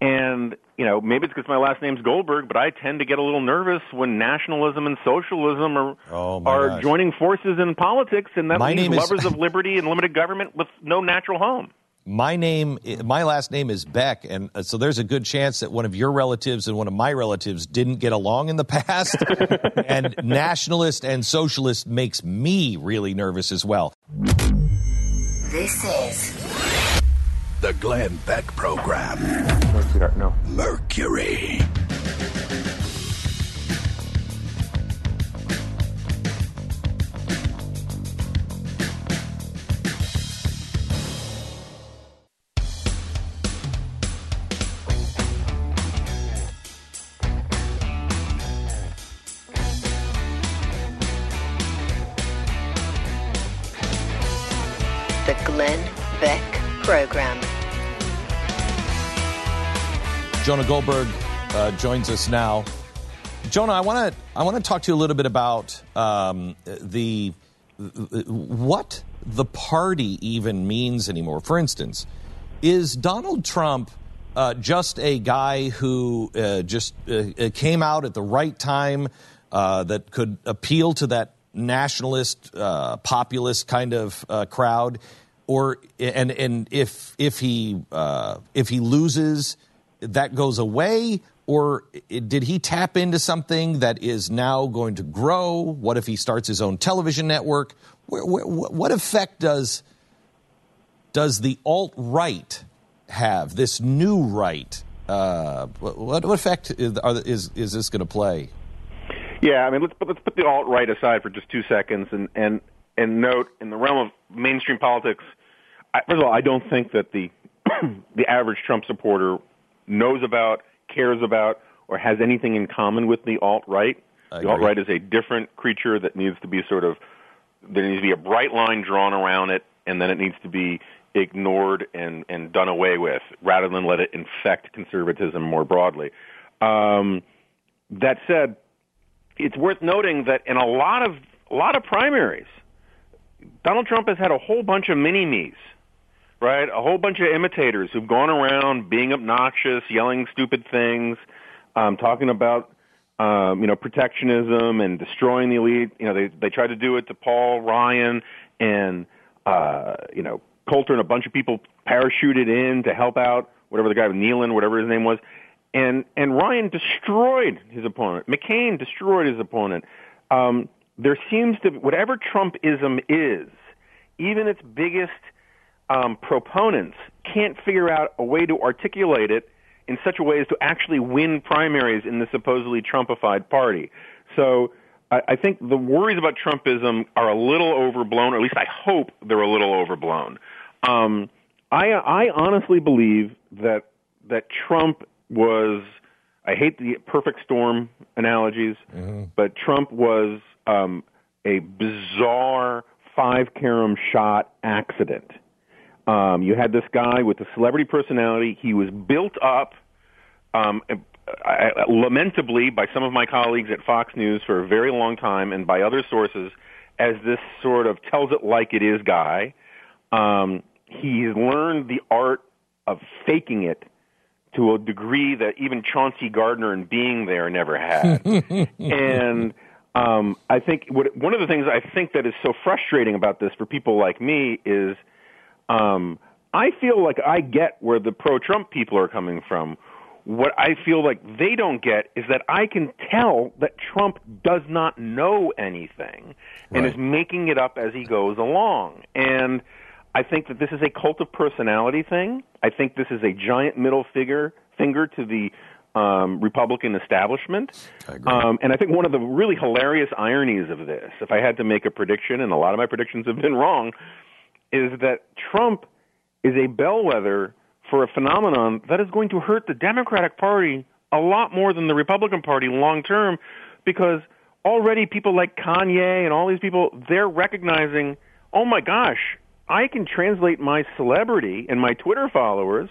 S10: and, you know, maybe it's because my last name's Goldberg, but I tend to get a little nervous when nationalism and socialism are,
S1: oh
S10: are joining forces in politics, and that my means lovers is... of liberty and limited government with no natural home
S1: my name my last name is beck and uh, so there's a good chance that one of your relatives and one of my relatives didn't get along in the past and nationalist and socialist makes me really nervous as well
S7: this is the glenn beck program
S10: mercury no
S7: mercury
S1: Jonah Goldberg uh, joins us now. Jonah, I want to I want to talk to you a little bit about um, the what the party even means anymore. For instance, is Donald Trump uh, just a guy who uh, just uh, uh came out at the right time uh, that could appeal to that nationalist, uh, populist kind of crowd? Or and and if if he if he loses, that goes away, or did he tap into something that is now going to grow? What if he starts his own television network? What effect does does the alt right have? This new right, uh, what, what, effect is is, is this going to play?
S10: Yeah, I mean, let's let's put the alt right aside for just two seconds, and and and note in the realm of mainstream politics. I, first of all, I don't think that the the average Trump supporter knows about, cares about, or has anything in common with the alt right. The alt right is a different creature that needs to be sort of there needs to be a bright line drawn around it, and then it needs to be ignored and and done away with, rather than let it infect conservatism more broadly. Um, that said, it's worth noting that in a lot of a lot of primaries, Donald Trump has had a whole bunch of mini me's right? A whole bunch of imitators who've gone around being obnoxious, yelling stupid things, um, talking about um, you know protectionism and destroying the elite. You know, they they tried to do it to Paul Ryan and uh, you know Coulter and a bunch of people parachuted in to help out. Whatever the guy with Nehlen, whatever his name was, and and Ryan destroyed his opponent. McCain destroyed his opponent. Um, there seems to whatever Trumpism is, even its biggest um, proponents can't figure out a way to articulate it in such a way as to actually win primaries in the supposedly Trumpified party. So I, I think the worries about Trumpism are a little overblown, or at least I hope they're a little overblown. Um, I, I honestly believe that that Trump was. I hate the perfect storm analogies, mm-hmm. but Trump was um, a bizarre five carom shot accident. Um, you had this guy with a celebrity personality. He was built up, um, uh, uh, lamentably, by some of my colleagues at Fox News for a very long time, and by other sources, as this sort of tells it like it is guy. Um, he learned the art of faking it to a degree that even Chauncey Gardiner and being there never had. and um, I think what, one of the things I think that is so frustrating about this for people like me is – um, I feel like I get where the pro Trump people are coming from. What I feel like they don't get is that I can tell that Trump does not know anything and right. is making it up as he goes along. And I think that this is a cult of personality thing. I think this is a giant middle figure finger to the um, Republican establishment. Um, and I think one of the really hilarious ironies of this, if I had to make a prediction, and a lot of my predictions have been wrong, is that Trump is a bellwether for a phenomenon that is going to hurt the Democratic Party a lot more than the Republican Party long term because already people like Kanye and all these people, they're recognizing, oh my gosh, I can translate my celebrity and my Twitter followers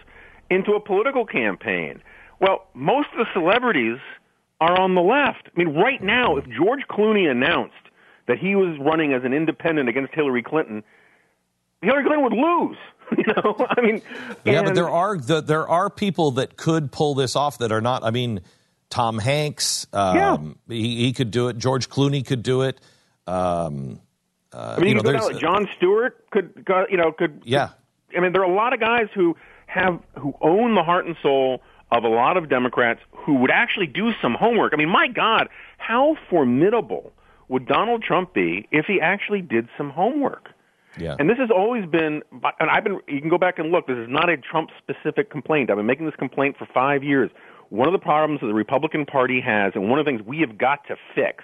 S10: into a political campaign. Well, most of the celebrities are on the left. I mean, right now, if George Clooney announced that he was running as an independent against Hillary Clinton, Hillary Clinton would lose. You know, I mean,
S1: yeah, but there are the, there are people that could pull this off that are not. I mean, Tom Hanks, um, yeah. he, he, could do it. George Clooney could do it. Um,
S10: uh, I mean, you know, there's, like Jon Stewart could, you know, could. Yeah. I mean, there are a lot of guys who have who own the heart and soul of a lot of Democrats who would actually do some homework. I mean, my God, how formidable would Donald Trump be if he actually did some homework? Yeah. And this has always been, and I've been, you can go back and look, this is not a Trump specific complaint. I've been making this complaint for five years. One of the problems that the Republican Party has, and one of the things we have got to fix,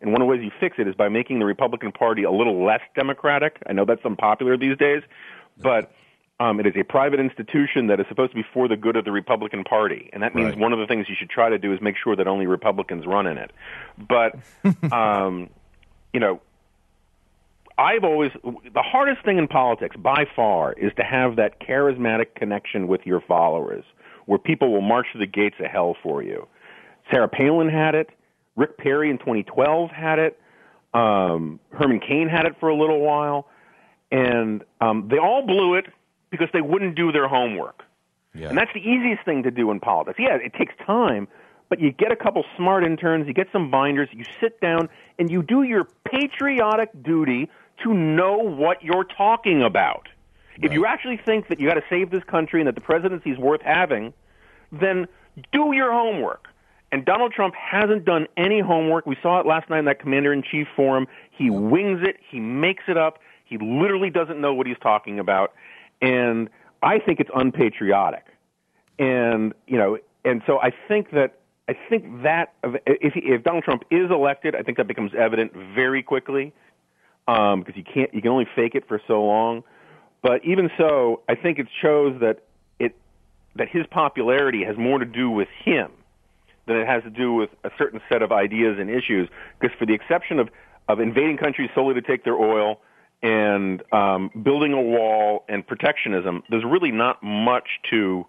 S10: and one of the ways you fix it is by making the Republican Party a little less democratic. I know that's unpopular these days, but um, it is a private institution that is supposed to be for the good of the Republican Party, and that means right. one of the things you should try to do is make sure that only Republicans run in it. But um, you know, I've always the hardest thing in politics by far is to have that charismatic connection with your followers, where people will march to the gates of hell for you. Sarah Palin had it. Rick Perry in 2012 had it. Um, Herman Cain had it for a little while, and um, they all blew it because they wouldn't do their homework. Yeah. And that's the easiest thing to do in politics. Yeah, it takes time, but you get a couple smart interns, you get some binders, you sit down, and you do your patriotic duty to know what you're talking about. Right. If you actually think that you got to save this country and that the presidency is worth having, then do your homework. And Donald Trump hasn't done any homework. We saw it last night in that commander in chief forum. He wings it, he makes it up. He literally doesn't know what he's talking about. And I think it's unpatriotic. And, you know, and so I think that I think that if, if Donald Trump is elected, I think that becomes evident very quickly because um, you can't you can only fake it for so long. But even so, I think it shows that it that his popularity has more to do with him than it has to do with a certain set of ideas and issues. Because for the exception of of invading countries solely to take their oil and um, building a wall and protectionism, there's really not much to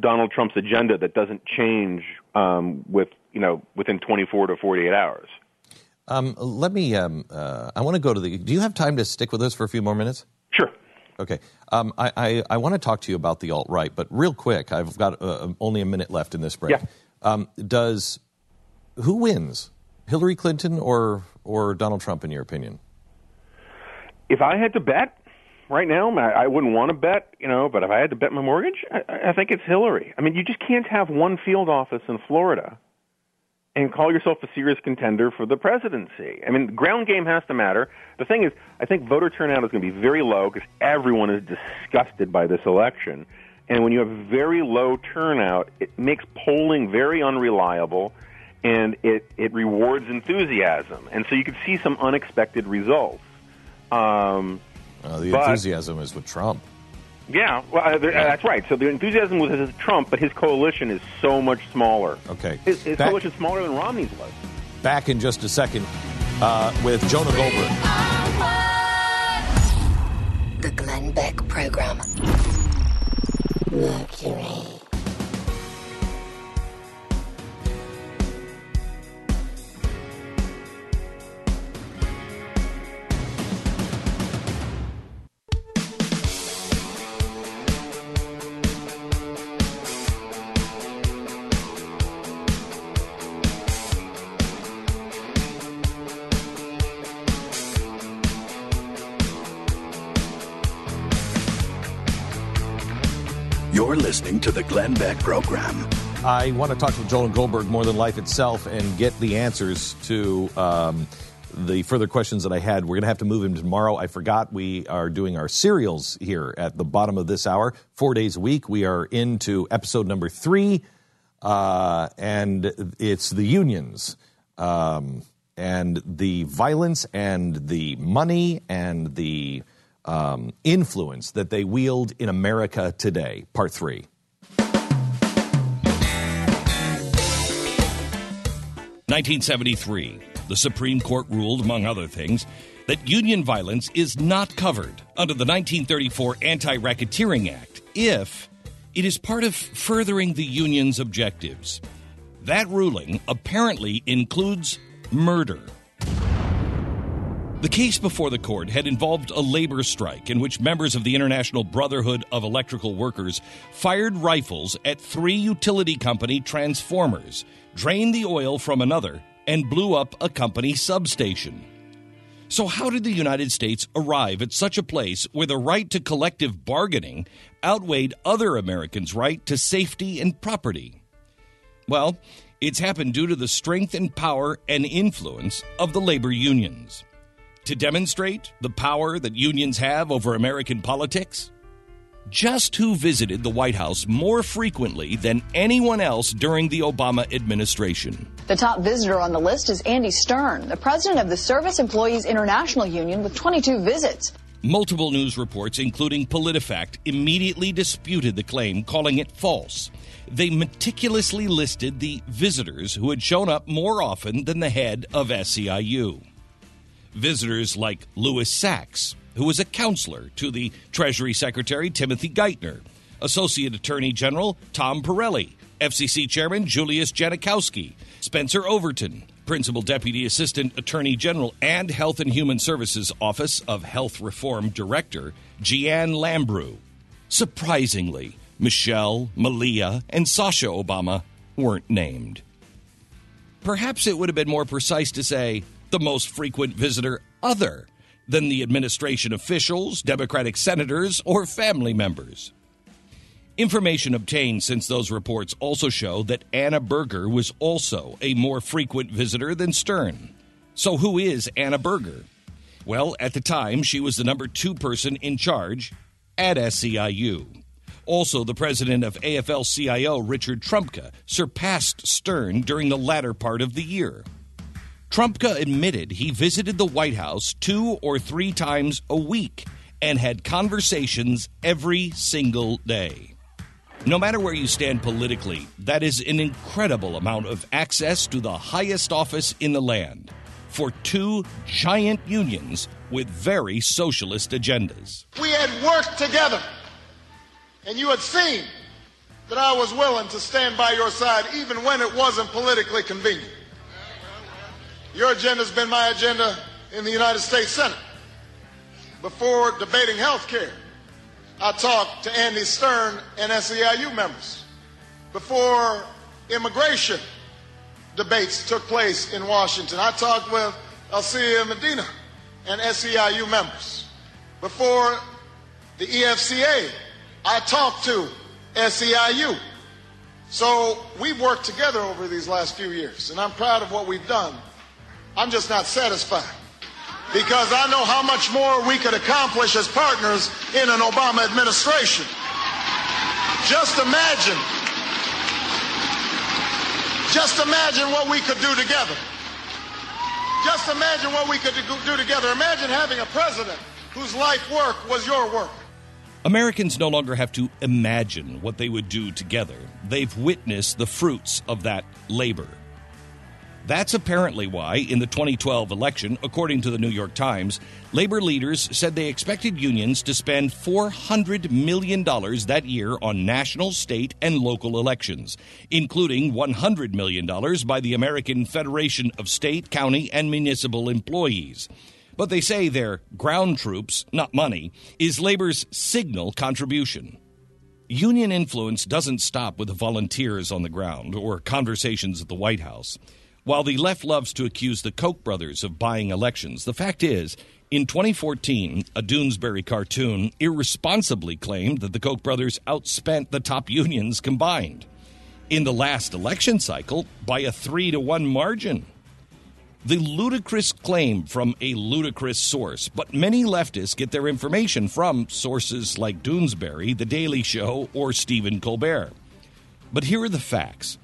S10: Donald Trump's agenda that doesn't change um, with you know within 24 to 48 hours.
S1: Um, let me. Um, uh, I want to go to the. Do you have time to stick with us for a few more minutes?
S10: Sure.
S1: Okay. Um, I, I, I want to talk to you about the alt right, but real quick, I've got uh, um, only a minute left in this break.
S10: Yeah.
S1: Um, does who wins, Hillary Clinton or or Donald Trump, in your opinion?
S10: If I had to bet right now, I, I wouldn't want to bet, you know. But if I had to bet my mortgage, I, I think it's Hillary. I mean, you just can't have one field office in Florida and call yourself a serious contender for the presidency. I mean, ground game has to matter. The thing is, I think voter turnout is going to be very low because everyone is disgusted by this election. And when you have very low turnout, it makes polling very unreliable and it, it rewards enthusiasm. And so you could see some unexpected results.
S1: Um, uh, the enthusiasm is with Trump.
S10: Yeah, well, uh, yeah. that's right. So the enthusiasm was Trump, but his coalition is so much smaller. Okay. His, his back, coalition is smaller than Romney's was.
S1: Back in just a second uh, with Jonah Goldberg. The Glenn Beck Program. Mercury.
S7: to the Glenn Beck Program.
S1: I want to talk to Joel Goldberg more than life itself and get the answers to um, the further questions that I had. We're going to have to move him tomorrow. I forgot we are doing our serials here at the bottom of this hour, four days a week. We are into episode number three, uh, and it's the unions. Um, and the violence and the money and the um, influence that they wield in America today. Part three. 1973, the Supreme Court ruled, among other things, that union violence is not covered under the 1934 Anti Racketeering Act if it is part of furthering the union's objectives. That ruling apparently includes murder. The case before the court had involved a labor strike in which members of the International Brotherhood of Electrical Workers fired rifles at three utility company transformers drained the oil from another, and blew up a company substation. So, how did the United States arrive at such a place where the right to collective bargaining outweighed other Americans' right to safety and property? Well, it's happened due to the strength and power and influence of the labor unions. To demonstrate the power that unions have over American politics, just who visited the White House more frequently than anyone else during the Obama administration.
S11: The top visitor on the list is Andy Stern, the president of the Service Employees International Union, with 22 visits.
S1: Multiple news reports, including PolitiFact, immediately disputed the claim, calling it false. They meticulously listed the visitors who had shown up more often than the head of SEIU. Visitors like Lewis Sachs, who was a counselor to the Treasury Secretary Timothy Geithner, Associate Attorney General Tom Perrelli, FCC Chairman Julius Genachowski, Spencer Overton, Principal Deputy Assistant Attorney General and Health and Human Services Office of Health Reform Director Jeanne Lambrew. Surprisingly, Michelle, Malia, and Sasha Obama weren't named. Perhaps it would have been more precise to say the most frequent visitor other than the administration officials, Democratic senators, or family members. Information obtained since those reports also show that Anna Burger was also a more frequent visitor than Stern. So, who is Anna Burger? Well, at the time, she was the number two person in charge at SEIU. Also, the president of AFL CIO, Richard Trumka, surpassed Stern during the latter part of the year. Trumka admitted he visited the White House two or three times a week and had conversations every single day. No matter where you stand politically, that is an incredible amount of access to the highest office in the land for two giant unions with very socialist agendas.
S12: We had worked together, and you had seen that I was willing to stand by your side even when it wasn't politically convenient. Your agenda's been my agenda in the United States Senate. Before debating health care, I talked to Andy Stern and SEIU members. Before immigration debates took place in Washington, I talked with Eliseo Medina and SEIU members. Before the EFCA, I talked to SEIU. So we've worked together over these last few years, and I'm proud of what we've done I'm just not satisfied because I know how much more we could accomplish as partners in an Obama administration. Just imagine. Just imagine what we could do together. Just imagine what we could do together. Imagine having a president whose life work was your work.
S1: Americans no longer have to imagine what they would do together. They've witnessed the fruits of that labor. That's apparently why, in the 2012 election, according to the New York Times, labor leaders said they expected unions to spend $400 million that year on national, state, and local elections, including $100 million by the American Federation of State, County, and Municipal Employees but they say their ground troops, not money, is labor's signal contribution. Union influence doesn't stop with the volunteers on the ground or conversations at the White House. While the left loves to accuse the Koch brothers of buying elections, the fact is, in 2014, a Doonesbury cartoon irresponsibly claimed that the Koch brothers outspent the top unions combined in the last election cycle by a three to one margin. The ludicrous claim from a ludicrous source, but many leftists get their information from sources like Doonesbury, The Daily Show, or Stephen Colbert. But here are the facts.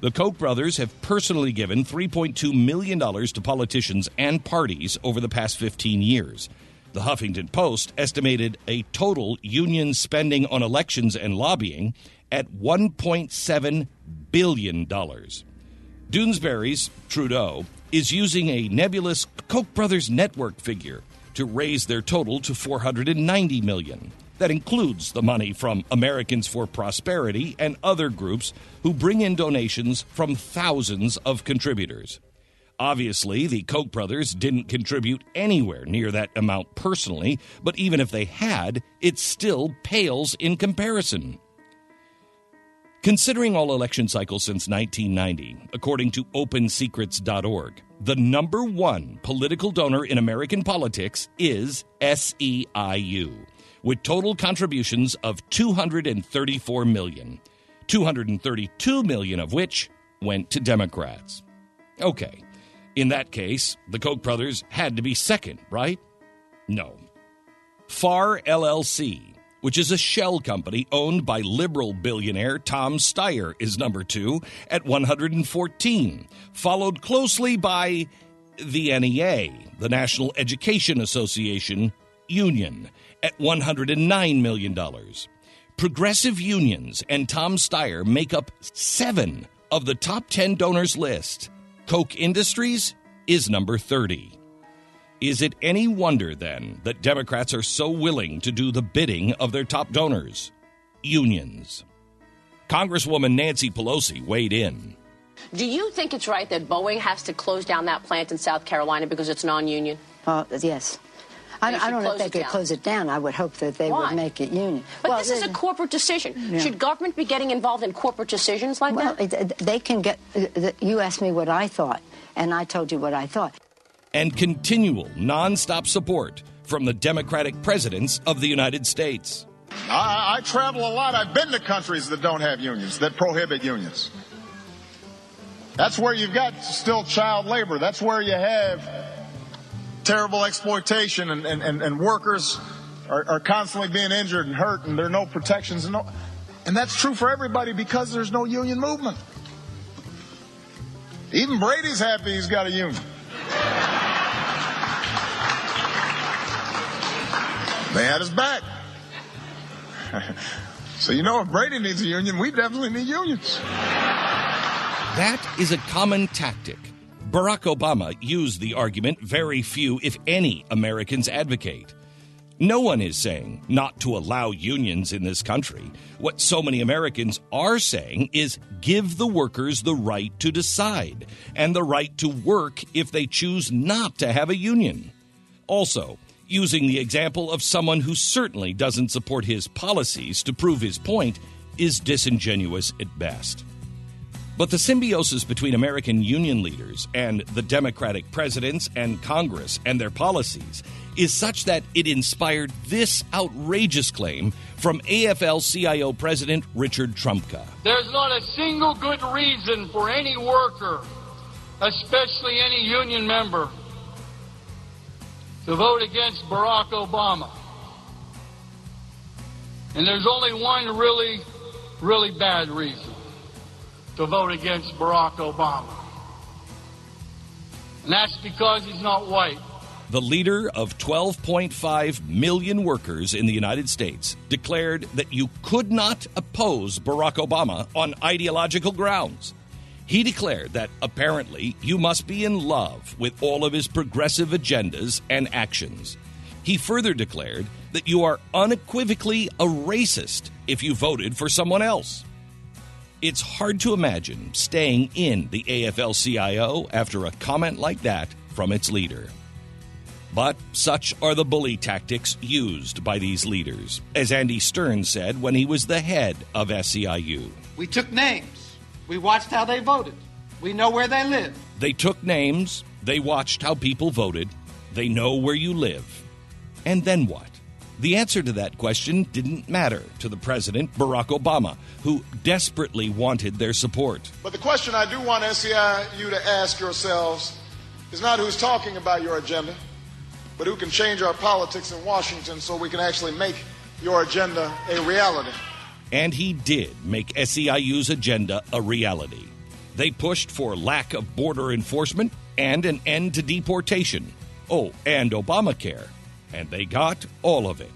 S1: The Koch brothers have personally given $3.2 million to politicians and parties over the past 15 years. The Huffington Post estimated a total union spending on elections and lobbying at $1.7 billion. Doonesbury's Trudeau is using a nebulous Koch brothers network figure to raise their total to 490 million million. That includes the money from Americans for Prosperity and other groups who bring in donations from thousands of contributors. Obviously, the Koch brothers didn't contribute anywhere near that amount personally, but even if they had, it still pales in comparison. Considering all election cycles since 1990, according to OpenSecrets.org, the number one political donor in American politics is SEIU with total contributions of 234 million, 232 million of which went to Democrats. Okay, in that case, the Koch brothers had to be second, right? No. Fahr LLC, which is a shell company owned by liberal billionaire Tom Steyer, is number two at 114, followed closely by the NEA, the National Education Association Union, at $109 million. Progressive unions and Tom Steyer make up seven of the top 10 donors list. Koch Industries is number 30. Is it any wonder then that Democrats are so willing to do the bidding of their top donors, unions? Congresswoman Nancy Pelosi weighed in.
S13: Do you think it's right that Boeing has to close down that plant in South Carolina because it's non union?
S14: Uh, yes. I, I, don't know if they could down. close it down. I would hope that they Why? would make it union.
S13: But well, this is a corporate decision. Yeah. Should government be getting involved in corporate decisions like well, that? Well,
S14: they can get. Uh, you asked me what I thought, and I told you what I thought.
S1: And continual, nonstop support from the Democratic presidents of the United States.
S12: I, I travel a lot. I've been to countries that don't have unions, that prohibit unions. That's where you've got still child labor. That's where you have terrible exploitation and, and, and, workers are, are constantly being injured and hurt and there are no protections and no, and that's true for everybody because there's no union movement. Even Brady's happy he's got a union. They had his back. so you know if Brady needs a union, we definitely need unions.
S1: That is a common tactic Barack Obama used the argument very few, if any, Americans advocate. No one is saying not to allow unions in this country. What so many Americans are saying is give the workers the right to decide and the right to work if they choose not to have a union. Also, using the example of someone who certainly doesn't support his policies to prove his point is disingenuous at best. But the symbiosis between American union leaders and the Democratic presidents and Congress and their policies is such that it inspired this outrageous claim from AFL CIO President Richard Trumka.
S12: There's not a single good reason for any worker, especially any union member, to vote against Barack Obama. And there's only one really, really bad reason to vote against Barack Obama. And that's because he's not white.
S1: The leader of 12.5 million workers in the United States declared that you could not oppose Barack Obama on ideological grounds. He declared that apparently you must be in love with all of his progressive agendas and actions. He further declared that you are unequivocally a racist if you voted for someone else. It's hard to imagine staying in the AFL CIO after a comment like that from its leader. But such are the bully tactics used by these leaders, as Andy Stern said when he was the head of SEIU.
S12: We took names. We watched how they voted. We know where they live.
S1: They took names. They watched how people voted. They know where you live. And then what? The answer to that question didn't matter to the president, Barack Obama, who desperately wanted their support.
S12: But the question I do want SEIU you to ask yourselves is not who's talking about your agenda, but who can change our politics in Washington so we can actually make your agenda a reality.
S1: And he did make SEIU's agenda a reality. They pushed for lack of border enforcement and an end to deportation. Oh, and Obamacare and they got all of it.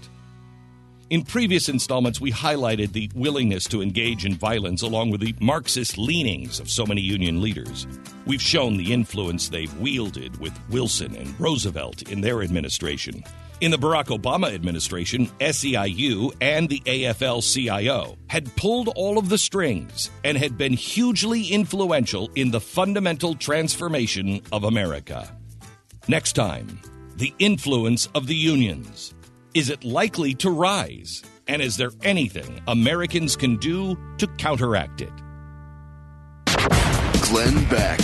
S1: In previous installments, we highlighted the willingness to engage in violence along with the Marxist leanings of so many union leaders. We've shown the influence they've wielded with Wilson and Roosevelt in their administration. In the Barack Obama administration, SEIU and the AFL CIO had pulled all of the strings and had been hugely influential in the fundamental transformation of America. Next time, the influence of the unions? Is it likely to rise? And is there anything Americans can do to counteract it? Glenn Beck.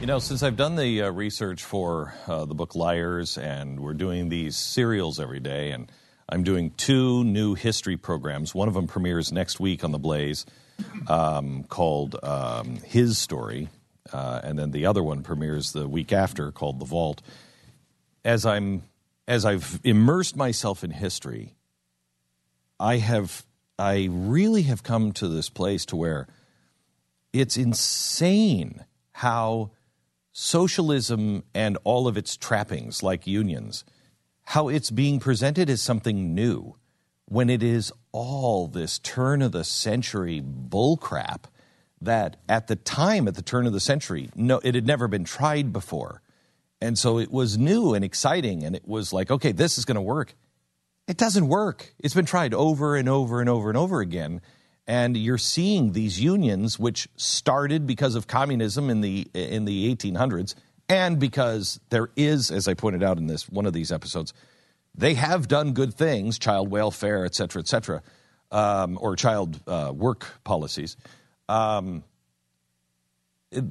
S1: You know, since I've done the uh, research for uh, the book Liars, and we're doing these serials every day, and I'm doing two new history programs. One of them premieres next week on The Blaze um, called um, His Story, uh, and then the other one premieres the week after called The Vault as I'm as I've immersed myself in history, I have I really have come to this place to where it's insane how socialism and all of its trappings like unions how it's being presented as something new when it is all this turn of the century bullcrap that at the time at the turn of the century no it had never been tried before and so it was new and exciting, and it was like, okay, this is going to work. It doesn't work. It's been tried over and over and over and over again. And you're seeing these unions,
S15: which started because of communism in the, in the 1800s, and because there is, as I pointed out in this one of these episodes, they have done good things, child welfare, et cetera, et cetera, um, or child uh, work policies. Um, it,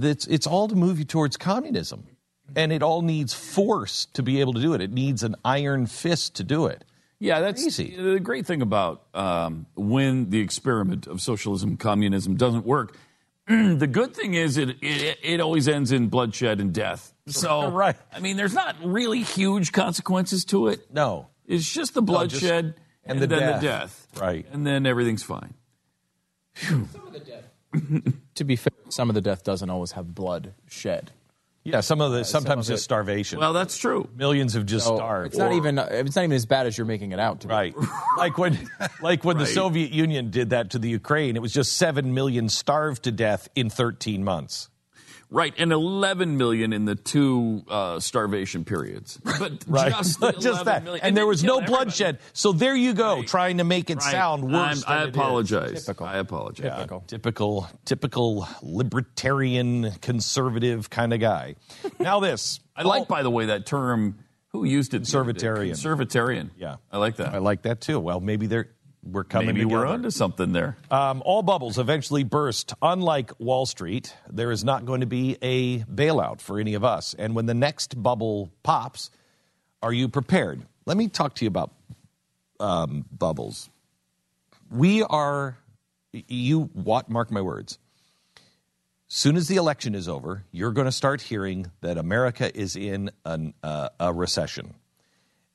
S15: it's, it's all to move you towards communism. And it all needs force to be able to do it. It needs an iron fist to do it.
S16: Yeah, that's easy. The great thing about um, when the experiment of socialism, communism doesn't work, the good thing is it, it, it always ends in bloodshed and death. So
S15: right.
S16: I mean, there's not really huge consequences to it.
S15: No,
S16: it's just the bloodshed no, just, and,
S15: and the
S16: then
S15: death.
S16: the death.
S15: Right,
S16: and then everything's fine.
S17: Some of the death. to be fair, some of the death doesn't always have blood shed.
S15: Yeah, some of the sometimes some of just it, starvation.
S16: Well, that's true.
S15: Millions have just so starved.
S17: It's not or, even it's not even as bad as you're making it out to
S15: be. Right. like when like when right. the Soviet Union did that to the Ukraine, it was just 7 million starved to death in 13 months.
S16: Right, and 11 million in the two uh, starvation periods.
S15: But right. just,
S16: just that. Million.
S15: And, and there was no everybody. bloodshed. So there you go, right. trying to make it right. sound worse.
S16: i
S15: apologize.
S16: Typical. I apologize. Yeah, typical.
S15: typical, typical libertarian, conservative kind of guy. now, this.
S16: I like, by the way, that term. Who used it? Conservatarian.
S15: Conservatarian.
S16: Yeah. I like that.
S15: I like that too. Well, maybe they're we're coming.
S16: Maybe
S15: together.
S16: we're onto something there. Um,
S15: all bubbles eventually burst. Unlike Wall Street, there is not going to be a bailout for any of us. And when the next bubble pops, are you prepared? Let me talk to you about um, bubbles. We are. You what? Mark my words. Soon as the election is over, you're going to start hearing that America is in an, uh, a recession,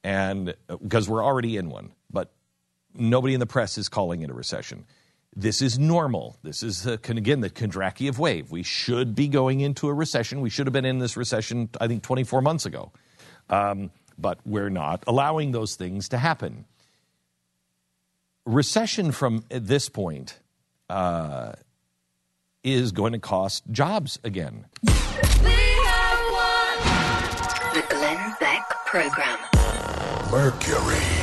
S15: and because uh, we're already in one nobody in the press is calling it a recession. This is normal. This is, again, the of wave. We should be going into a recession. We should have been in this recession, I think, 24 months ago. Um, but we're not allowing those things to happen. Recession from this point uh, is going to cost jobs again.
S18: The Glenn Beck Program. Mercury.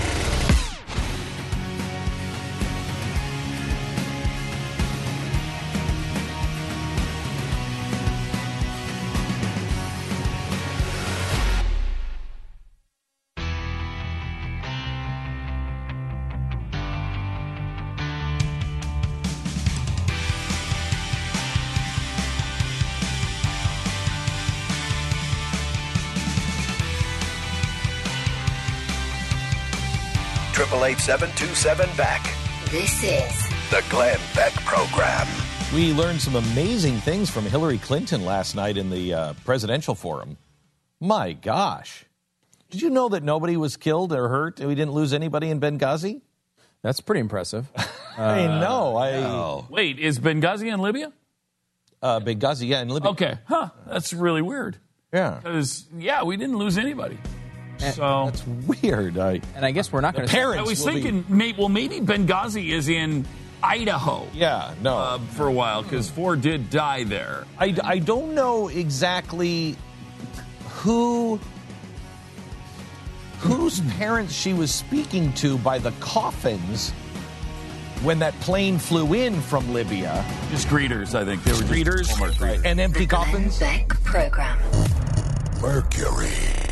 S19: 888 Back.
S20: This is
S19: the Glenn Beck Program.
S15: We learned some amazing things from Hillary Clinton last night in the uh, presidential forum. My gosh. Did you know that nobody was killed or hurt? We didn't lose anybody in Benghazi?
S17: That's pretty impressive.
S15: I uh, know. I
S16: no. Wait, is Benghazi in Libya?
S15: Uh, Benghazi, yeah, in Libya.
S16: Okay, huh? That's really weird.
S15: Yeah, because
S16: yeah, we didn't lose anybody. And eh, so
S15: that's weird.
S17: I, and I guess we're not going
S16: to. Parents. I was thinking, be... Well, maybe Benghazi is in Idaho.
S15: Yeah, no, uh,
S16: for a while because Ford did die there.
S15: I, I don't know exactly who whose parents she was speaking to by the coffins when that plane flew in from Libya.
S16: Just greeters, I think.
S15: They
S16: were
S15: greeters, greeters.
S16: and empty coffins. Back
S20: program. Mercury.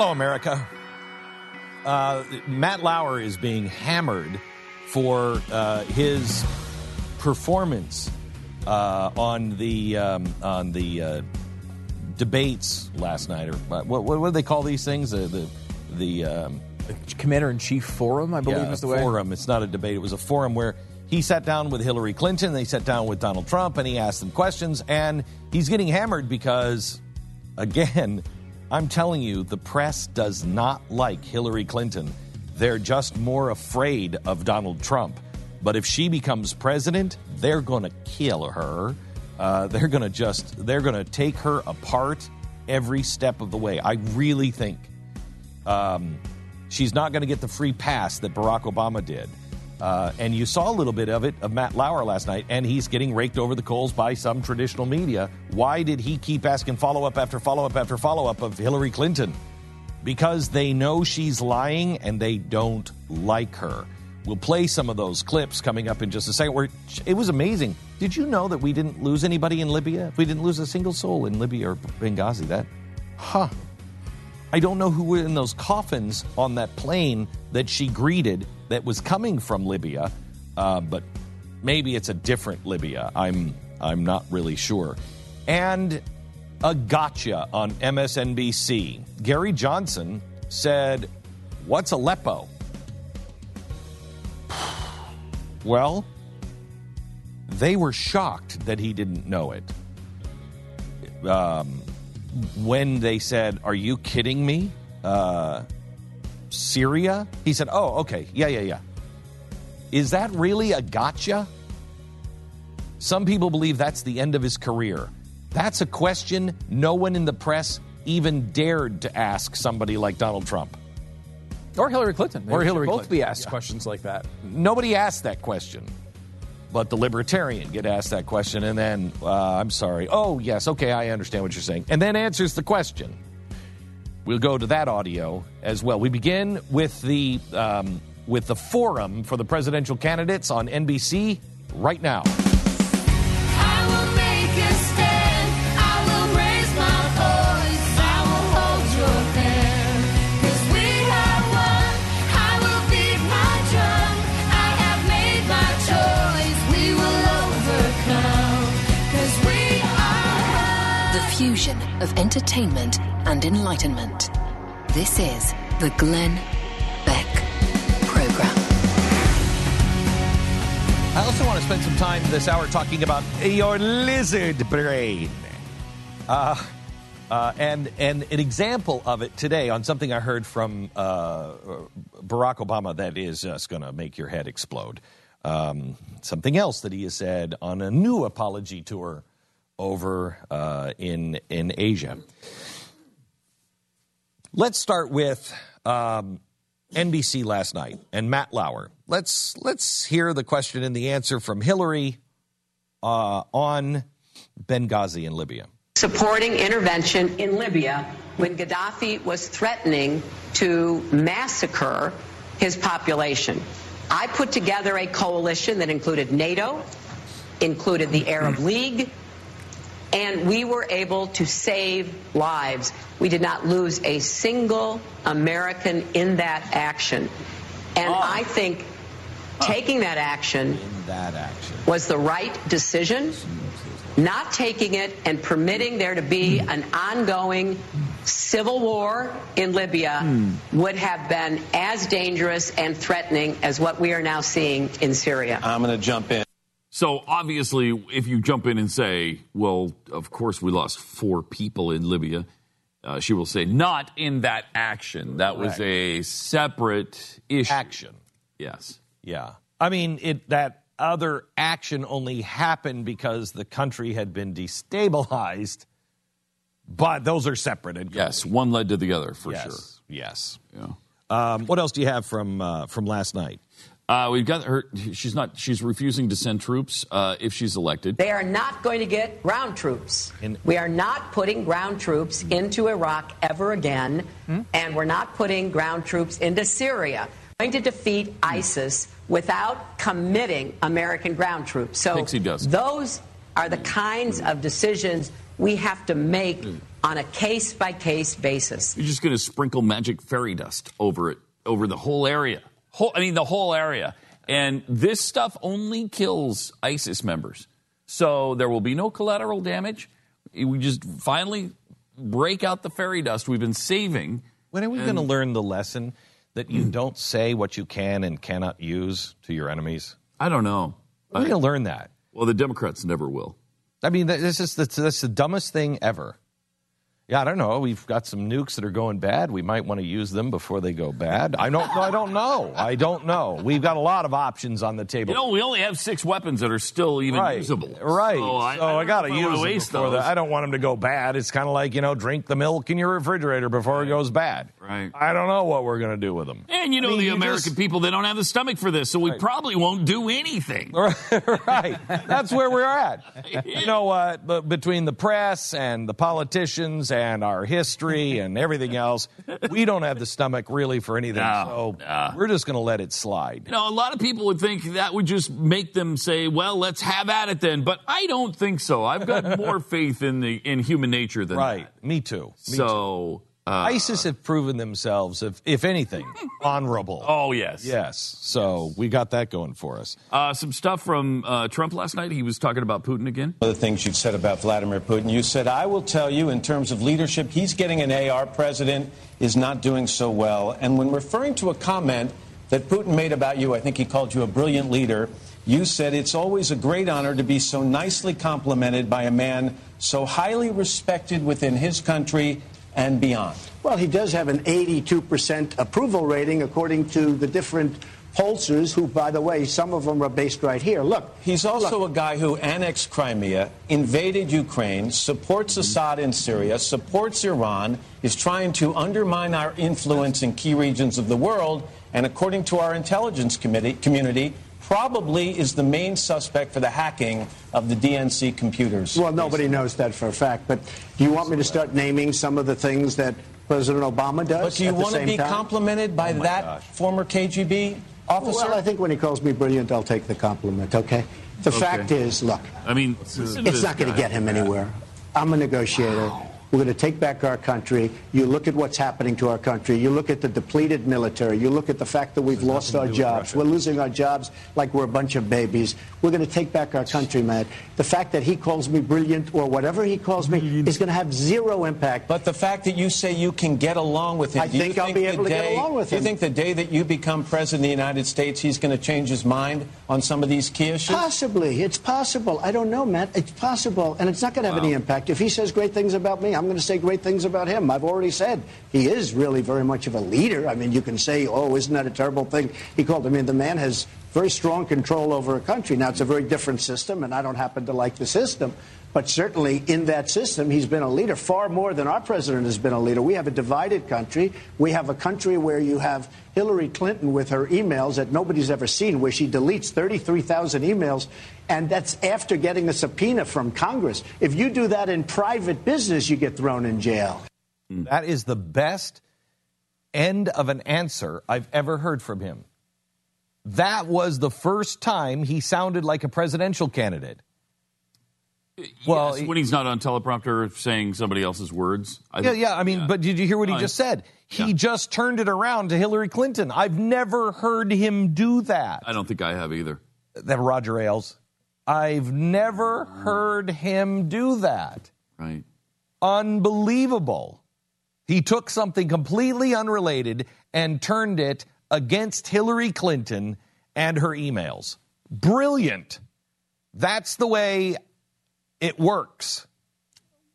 S15: Hello, America. Uh, Matt Lauer is being hammered for uh, his performance uh, on the um, on the uh, debates last night, or uh, what, what, what, do they call these things? the
S17: the um, Commander in Chief Forum, I believe, yeah, is
S15: the forum. way. Forum. It's not a debate. It was a forum where he sat down with Hillary Clinton, they sat down with Donald Trump, and he asked them questions. And he's getting hammered because, again. I'm telling you, the press does not like Hillary Clinton. They're just more afraid of Donald Trump. But if she becomes president, they're going to kill her. Uh, they're going to just, they're going to take her apart every step of the way. I really think um, she's not going to get the free pass that Barack Obama did. Uh, and you saw a little bit of it of Matt Lauer last night, and he's getting raked over the coals by some traditional media. Why did he keep asking follow up after follow up after follow up of Hillary Clinton? Because they know she's lying and they don't like her. We'll play some of those clips coming up in just a second. Where it was amazing. Did you know that we didn't lose anybody in Libya? We didn't lose a single soul in Libya or Benghazi. That, huh? I don't know who were in those coffins on that plane that she greeted that was coming from Libya, uh, but maybe it's a different Libya. I'm I'm not really sure. And a gotcha on MSNBC. Gary Johnson said, "What's Aleppo?" well, they were shocked that he didn't know it. Um, when they said, Are you kidding me? Uh, Syria? He said, Oh, okay. Yeah, yeah, yeah. Is that really a gotcha? Some people believe that's the end of his career. That's a question no one in the press even dared to ask somebody like Donald Trump.
S17: Or Hillary Clinton. They or Hillary both Clinton. be asked yeah. questions like that.
S15: Nobody asked that question but the libertarian get asked that question and then uh, i'm sorry oh yes okay i understand what you're saying and then answers the question we'll go to that audio as well we begin with the um, with the forum for the presidential candidates on nbc right now
S21: of entertainment and enlightenment. This is the Glenn Beck Program.
S15: I also want to spend some time this hour talking about your lizard brain. Uh, uh, and and an example of it today on something I heard from uh, Barack Obama that is just going to make your head explode. Um, something else that he has said on a new apology tour over uh, in in Asia. Let's start with um, NBC last night and Matt Lauer. Let's let's hear the question and the answer from Hillary uh, on Benghazi in Libya.
S22: Supporting intervention in Libya when Gaddafi was threatening to massacre his population. I put together a coalition that included NATO, included the Arab hmm. League, and we were able to save lives. We did not lose a single American in that action. And oh. I think taking that action, that action was the right decision. Not taking it and permitting there to be hmm. an ongoing civil war in Libya mm. would have been as dangerous and threatening as what we are now seeing in Syria.
S23: I'm going to jump in.
S16: So obviously, if you jump in and say, well, of course we lost four people in Libya, uh, she will say, not in that action. That was right. a separate issue.
S15: Action.
S16: Yes.
S15: Yeah. I mean, it that other action only happened because the country had been destabilized, but those are separate.
S16: Yes, one led to the other for
S15: yes.
S16: sure.
S15: Yes. Yeah. Um, what else do you have from uh, from last night?
S16: Uh, we've got her. She's not. She's refusing to send troops uh, if she's elected.
S22: They are not going to get ground troops. In- we are not putting ground troops into Iraq ever again, hmm? and we're not putting ground troops into Syria. We're going to defeat hmm. ISIS without committing American ground troops. So those are the kinds of decisions we have to make hmm. on a case by case basis.
S16: You're just going
S22: to
S16: sprinkle magic fairy dust over it, over the whole area. Whole, I mean, the whole area. And this stuff only kills ISIS members. So there will be no collateral damage. We just finally break out the fairy dust we've been saving.
S15: When are we and- going to learn the lesson that you hmm. don't say what you can and cannot use to your enemies?
S16: I don't know. We're
S15: going to learn that.
S16: Well, the Democrats never will.
S15: I mean, this is the, this is the dumbest thing ever yeah, I don't know. We've got some nukes that are going bad. We might want to use them before they go bad. I don't know. I don't know. I don't know. We've got a lot of options on the table.
S16: You know, we only have six weapons that are still even right. usable.
S15: Right. So I, so I, I got to use waste them before those. The, I don't want them to go bad. It's kind of like, you know, drink the milk in your refrigerator before right. it goes bad.
S16: Right.
S15: I don't know what we're going to do with them.
S16: And you know
S15: I
S16: mean, the American just, people, they don't have the stomach for this, so we right. probably won't do anything.
S15: right. That's where we're at. You know, uh, between the press and the politicians and and our history and everything else. We don't have the stomach really for anything. No,
S16: so no.
S15: we're just
S16: going to
S15: let it slide.
S16: You know, a lot of people would think that would just make them say, well, let's have at it then. But I don't think so. I've got more faith in the in human nature than
S15: right. that.
S16: Right.
S15: Me too. Me so.
S16: Too. Uh,
S15: ISIS have proven themselves, if, if anything, honorable.
S16: Oh, yes.
S15: Yes. So yes. we got that going for us.
S16: Uh, some stuff from uh, Trump last night. He was talking about Putin again.
S24: One of the things you've said about Vladimir Putin, you said, I will tell you, in terms of leadership, he's getting an A. Our president is not doing so well. And when referring to a comment that Putin made about you, I think he called you a brilliant leader, you said, It's always a great honor to be so nicely complimented by a man so highly respected within his country and beyond.
S25: Well, he does have an 82% approval rating according to the different pollsters who, by the way, some of them are based right here. Look.
S26: He's also look. a guy who annexed Crimea, invaded Ukraine, supports Assad in Syria, supports Iran, is trying to undermine our influence in key regions of the world, and according to our intelligence committee, community, probably is the main suspect for the hacking of the DNC computers.
S25: Well, nobody basically. knows that for a fact, but do you want me to start naming some of the things that President Obama does?
S26: But do you want
S25: to
S26: be
S25: time?
S26: complimented by oh that gosh. former KGB officer?
S25: Well, I think when he calls me brilliant, I'll take the compliment, okay? The okay. fact is, look,
S16: I mean, it's
S25: not going to get him anywhere. I'm a negotiator. Wow. We're going to take back our country. You look at what's happening to our country. You look at the depleted military. You look at the fact that we've lost our jobs. We're losing our jobs like we're a bunch of babies. We're going to take back our country, man. The fact that he calls me brilliant or whatever he calls me is going to have zero impact.
S26: But the fact that you say you can get along with him, I
S25: think, I'll be able to get along with him.
S26: you think the day that you become president of the United States, he's going to change his mind on some of these key issues?
S25: Possibly. It's possible. I don't know, Matt. It's possible. And it's not going to have any impact. If he says great things about me, I'm going to say great things about him. I've already said he is really very much of a leader. I mean, you can say, oh, isn't that a terrible thing? He called, I mean, the man has very strong control over a country. Now, it's a very different system, and I don't happen to like the system. But certainly in that system, he's been a leader far more than our president has been a leader. We have a divided country. We have a country where you have Hillary Clinton with her emails that nobody's ever seen, where she deletes 33,000 emails, and that's after getting a subpoena from Congress. If you do that in private business, you get thrown in jail.
S15: Hmm. That is the best end of an answer I've ever heard from him. That was the first time he sounded like a presidential candidate.
S16: Well, yes, when he's not on teleprompter saying somebody else's words.
S15: I yeah, yeah. I mean, yeah. but did you hear what he just said? He yeah. just turned it around to Hillary Clinton. I've never heard him do that.
S16: I don't think I have either.
S15: That Roger Ailes. I've never heard him do that.
S16: Right.
S15: Unbelievable. He took something completely unrelated and turned it against Hillary Clinton and her emails. Brilliant. That's the way it works?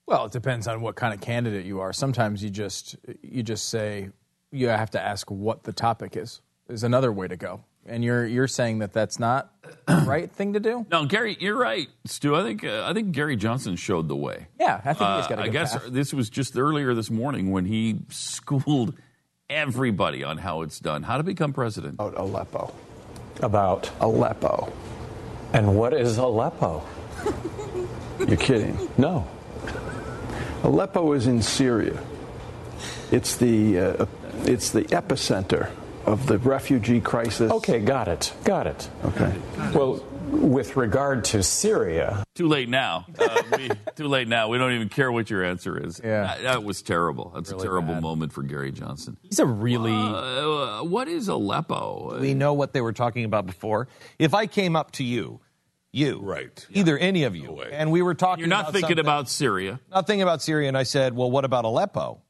S17: Well, it depends on what kind of candidate you are. Sometimes you just you just say you have to ask what the topic is. Is another way to go. And you're you're saying that that's not the right thing to do?
S16: No, Gary, you're right, Stu. I think uh, I think Gary Johnson showed the way.
S17: Yeah, I think he's uh, got. Uh, I
S16: guess
S17: path.
S16: this was just earlier this morning when he schooled everybody on how it's done, how to become president.
S27: About Aleppo. About Aleppo. And what is Aleppo? You're kidding. No. Aleppo is in Syria. It's the, uh, uh, it's the epicenter of the refugee crisis. Okay, got it. Got it. Okay. Well, with regard to Syria.
S16: Too late now. Uh, we, too late now. We don't even care what your answer is. Yeah. That, that was terrible. That's really a terrible bad. moment for Gary Johnson.
S15: He's a really. Uh, uh,
S16: what is Aleppo?
S15: We know what they were talking about before. If I came up to you you.
S16: Right.
S15: Either yeah. any of you. No and we were talking
S16: You're
S15: not
S16: about thinking about Syria. Not thinking
S15: about Syria. And I said, well, what about Aleppo?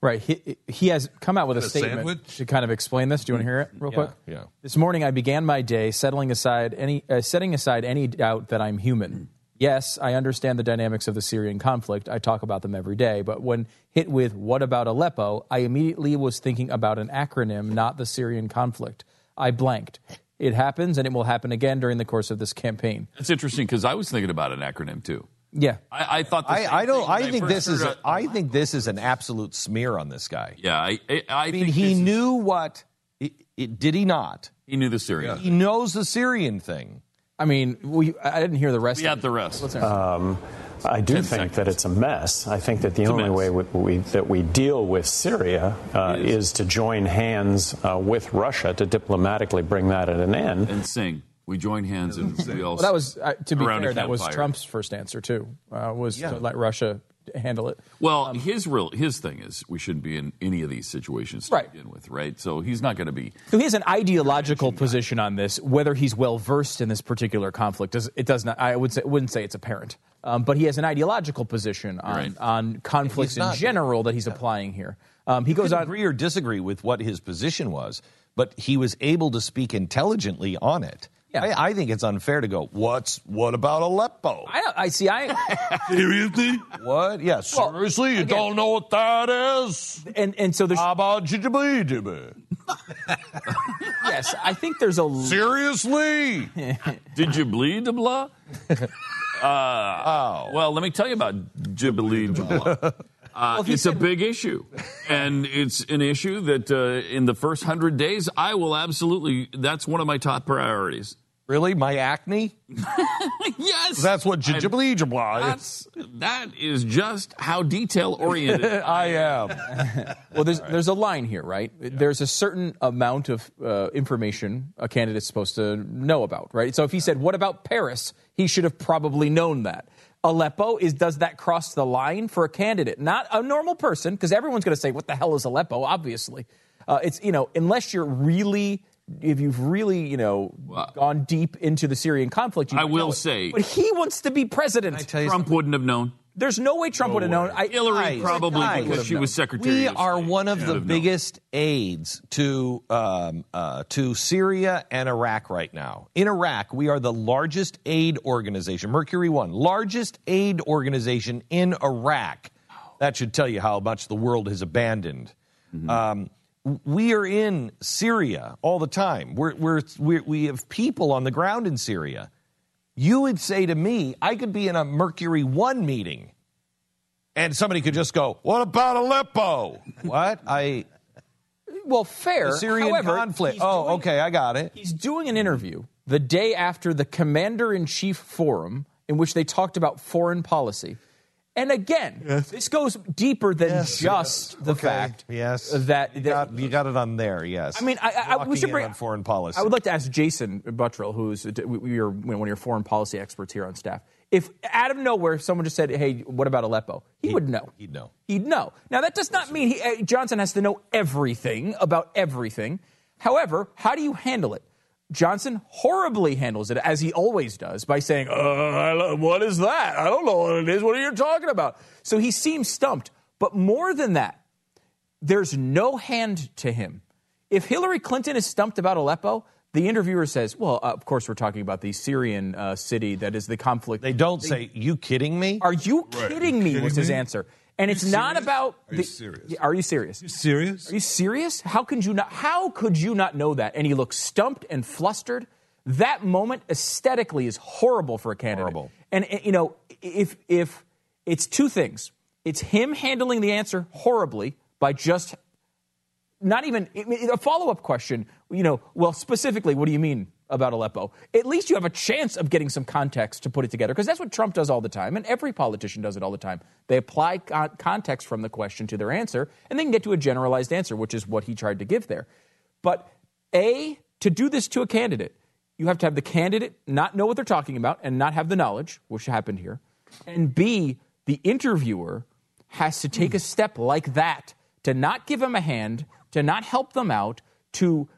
S17: Right. He, he has come out with a, a, statement sandwich? to kind of explain this. Do you want to hear it real yeah. quick? Yeah. This morning I began my day settling aside any, uh, setting aside any doubt that I'm human. Yes, I understand the dynamics of the Syrian conflict. I talk about them every day. But when hit with what about Aleppo, I immediately was thinking about an acronym, not the Syrian conflict. I blanked. It happens, and it will happen again during the course of this campaign.
S16: That's interesting because I was thinking about an acronym too.
S17: Yeah,
S16: I, I thought. I, I, don't. I
S15: think this is. A, I think this is an absolute smear on this guy.
S16: Yeah,
S15: I. I, I
S16: mean,
S15: he knew is, what. It, it, did he not?
S16: He knew the Syrian.
S15: He knows the Syrian thing.
S17: I mean, we, I didn't hear the rest. We
S16: of the rest. um,
S27: I do think seconds. that it's a mess. I think that the it's only way we, we, that we deal with Syria uh, is. is. to join hands uh, with Russia to diplomatically bring that at an end.
S16: And sing. We join hands and we all.
S17: Well, that was uh, to be fair. That was Trump's first answer too. Uh, was yeah. to let Russia handle it.
S16: Well,
S17: um,
S16: his real his thing is we shouldn't be in any of these situations to right. begin with, right? So he's not going to be.
S17: So he has an ideological position on this. Whether he's well versed in this particular conflict, does, it does not. I would say wouldn't say it's apparent. Um, but he has an ideological position on right. on conflicts in general that he's yeah. applying here.
S15: Um, he you goes on agree or disagree with what his position was, but he was able to speak intelligently on it. Yeah. I, I, think it's unfair to go. What's what about Aleppo?
S17: I, I see. I
S16: seriously. What? Yes. Yeah, well, seriously, you again, don't know what that is. And and so there's How about Jijibi
S17: Yes, I think there's a
S16: seriously. Did you bleed the blood? Uh, oh. Well, let me tell you about Jibbly Jabla. Uh, well, it's said- a big issue, and it's an issue that uh, in the first hundred days I will absolutely. That's one of my top priorities
S15: Really, my acne?
S16: yes.
S15: That's what gingiva blah. That's
S16: that is just how detail oriented. I am.
S17: well, there's there's a line here, right? There's a certain amount of uh, information a candidate's supposed to know about, right? So if he said, "What about Paris?" he should have probably known that. Aleppo is does that cross the line for a candidate? Not a normal person, because everyone's going to say, "What the hell is Aleppo?" Obviously, uh, it's you know unless you're really if you've really, you know, well, gone deep into the Syrian conflict, I
S16: will say,
S17: but he wants to be president.
S16: Trump something? wouldn't have known.
S17: There's no way Trump no would have known. I,
S16: Hillary probably because
S15: she
S16: known.
S15: was secretary. We are one of the biggest known. aids to um, uh, to Syria and Iraq right now. In Iraq, we are the largest aid organization. Mercury One, largest aid organization in Iraq. That should tell you how much the world has abandoned. Mm-hmm. Um, we are in Syria all the time. We're, we're, we're, we have people on the ground in Syria. You would say to me, I could be in a Mercury One meeting, and somebody could just go, "What about Aleppo?" what I.
S17: Well, fair. The Syrian
S15: However, conflict. Oh, doing, okay, I got it.
S17: He's doing an interview the day after the Commander in Chief Forum, in which they talked about foreign policy. And again, yes. this goes deeper than
S15: yes,
S17: just yes. the okay. fact yes. that, that
S15: you, got, you got, it on there. Yes,
S17: I mean, I, I we should bring
S15: on foreign policy.
S17: I would like to ask Jason Buttrill, who's your, one of your foreign policy experts here on staff. If out of nowhere someone just said, "Hey, what about Aleppo?" He, he would know.
S15: He'd know.
S17: He'd know. Now that does not mean he, eh, Johnson has to know everything about everything. However, how do you handle it? Johnson horribly handles it, as he always does, by saying, uh, What is that? I don't know what it is. What are you talking about? So he seems stumped. But more than that, there's no hand to him. If Hillary Clinton is stumped about Aleppo, the interviewer says, "Well, uh, of course we're talking about the Syrian uh, city that is the conflict."
S15: They don't they, say, "You kidding me?
S17: Are you right. kidding me?" Kidding was his me? answer. And it's
S16: serious?
S17: not about. Are the, you
S16: serious?
S17: Are you serious? You serious?
S16: Are you
S17: serious? How could you not? How could you not know that? And he looks stumped and flustered. That moment aesthetically is horrible for a candidate. Horrible. And you know, if if it's two things, it's him handling the answer horribly by just not even a follow up question. You know, well, specifically, what do you mean? about Aleppo, at least you have a chance of getting some context to put it together. Because that's what Trump does all the time, and every politician does it all the time. They apply con- context from the question to their answer, and they can get to a generalized answer, which is what he tried to give there. But A, to do this to a candidate, you have to have the candidate not know what they're talking about and not have the knowledge, which happened here. And B, the interviewer has to take a step like that to not give him a hand, to not help them out, to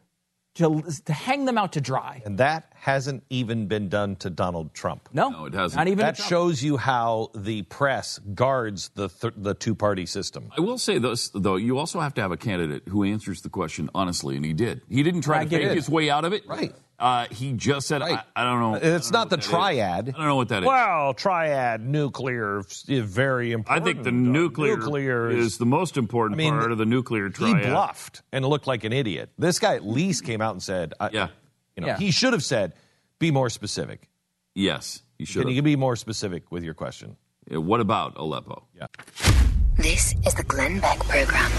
S17: to, to hang them out to dry.
S15: And that hasn't even been done to Donald Trump.
S17: No, no it hasn't. Not even
S15: that shows you how the press guards the th- the two party system.
S16: I will say this though: you also have to have a candidate who answers the question honestly, and he did. He didn't try I to fake his way out of it.
S15: Right.
S16: Uh, he just said, right. I, I, don't know.
S15: It's
S16: don't
S15: not know the triad. Is. I
S16: don't know what that is.
S15: Well, triad, nuclear, very important.
S16: I think the nuclear, nuclear is, is, the most important I mean, part of the nuclear triad.
S15: He bluffed and looked like an idiot. This guy at least came out and said, I, yeah. You know, yeah. He should have said, be more specific.
S16: Yes,
S15: you
S16: should. Can have.
S15: you be more specific with your question?
S16: Yeah, what about Aleppo? Yeah. This is the Glenn
S28: Beck Program.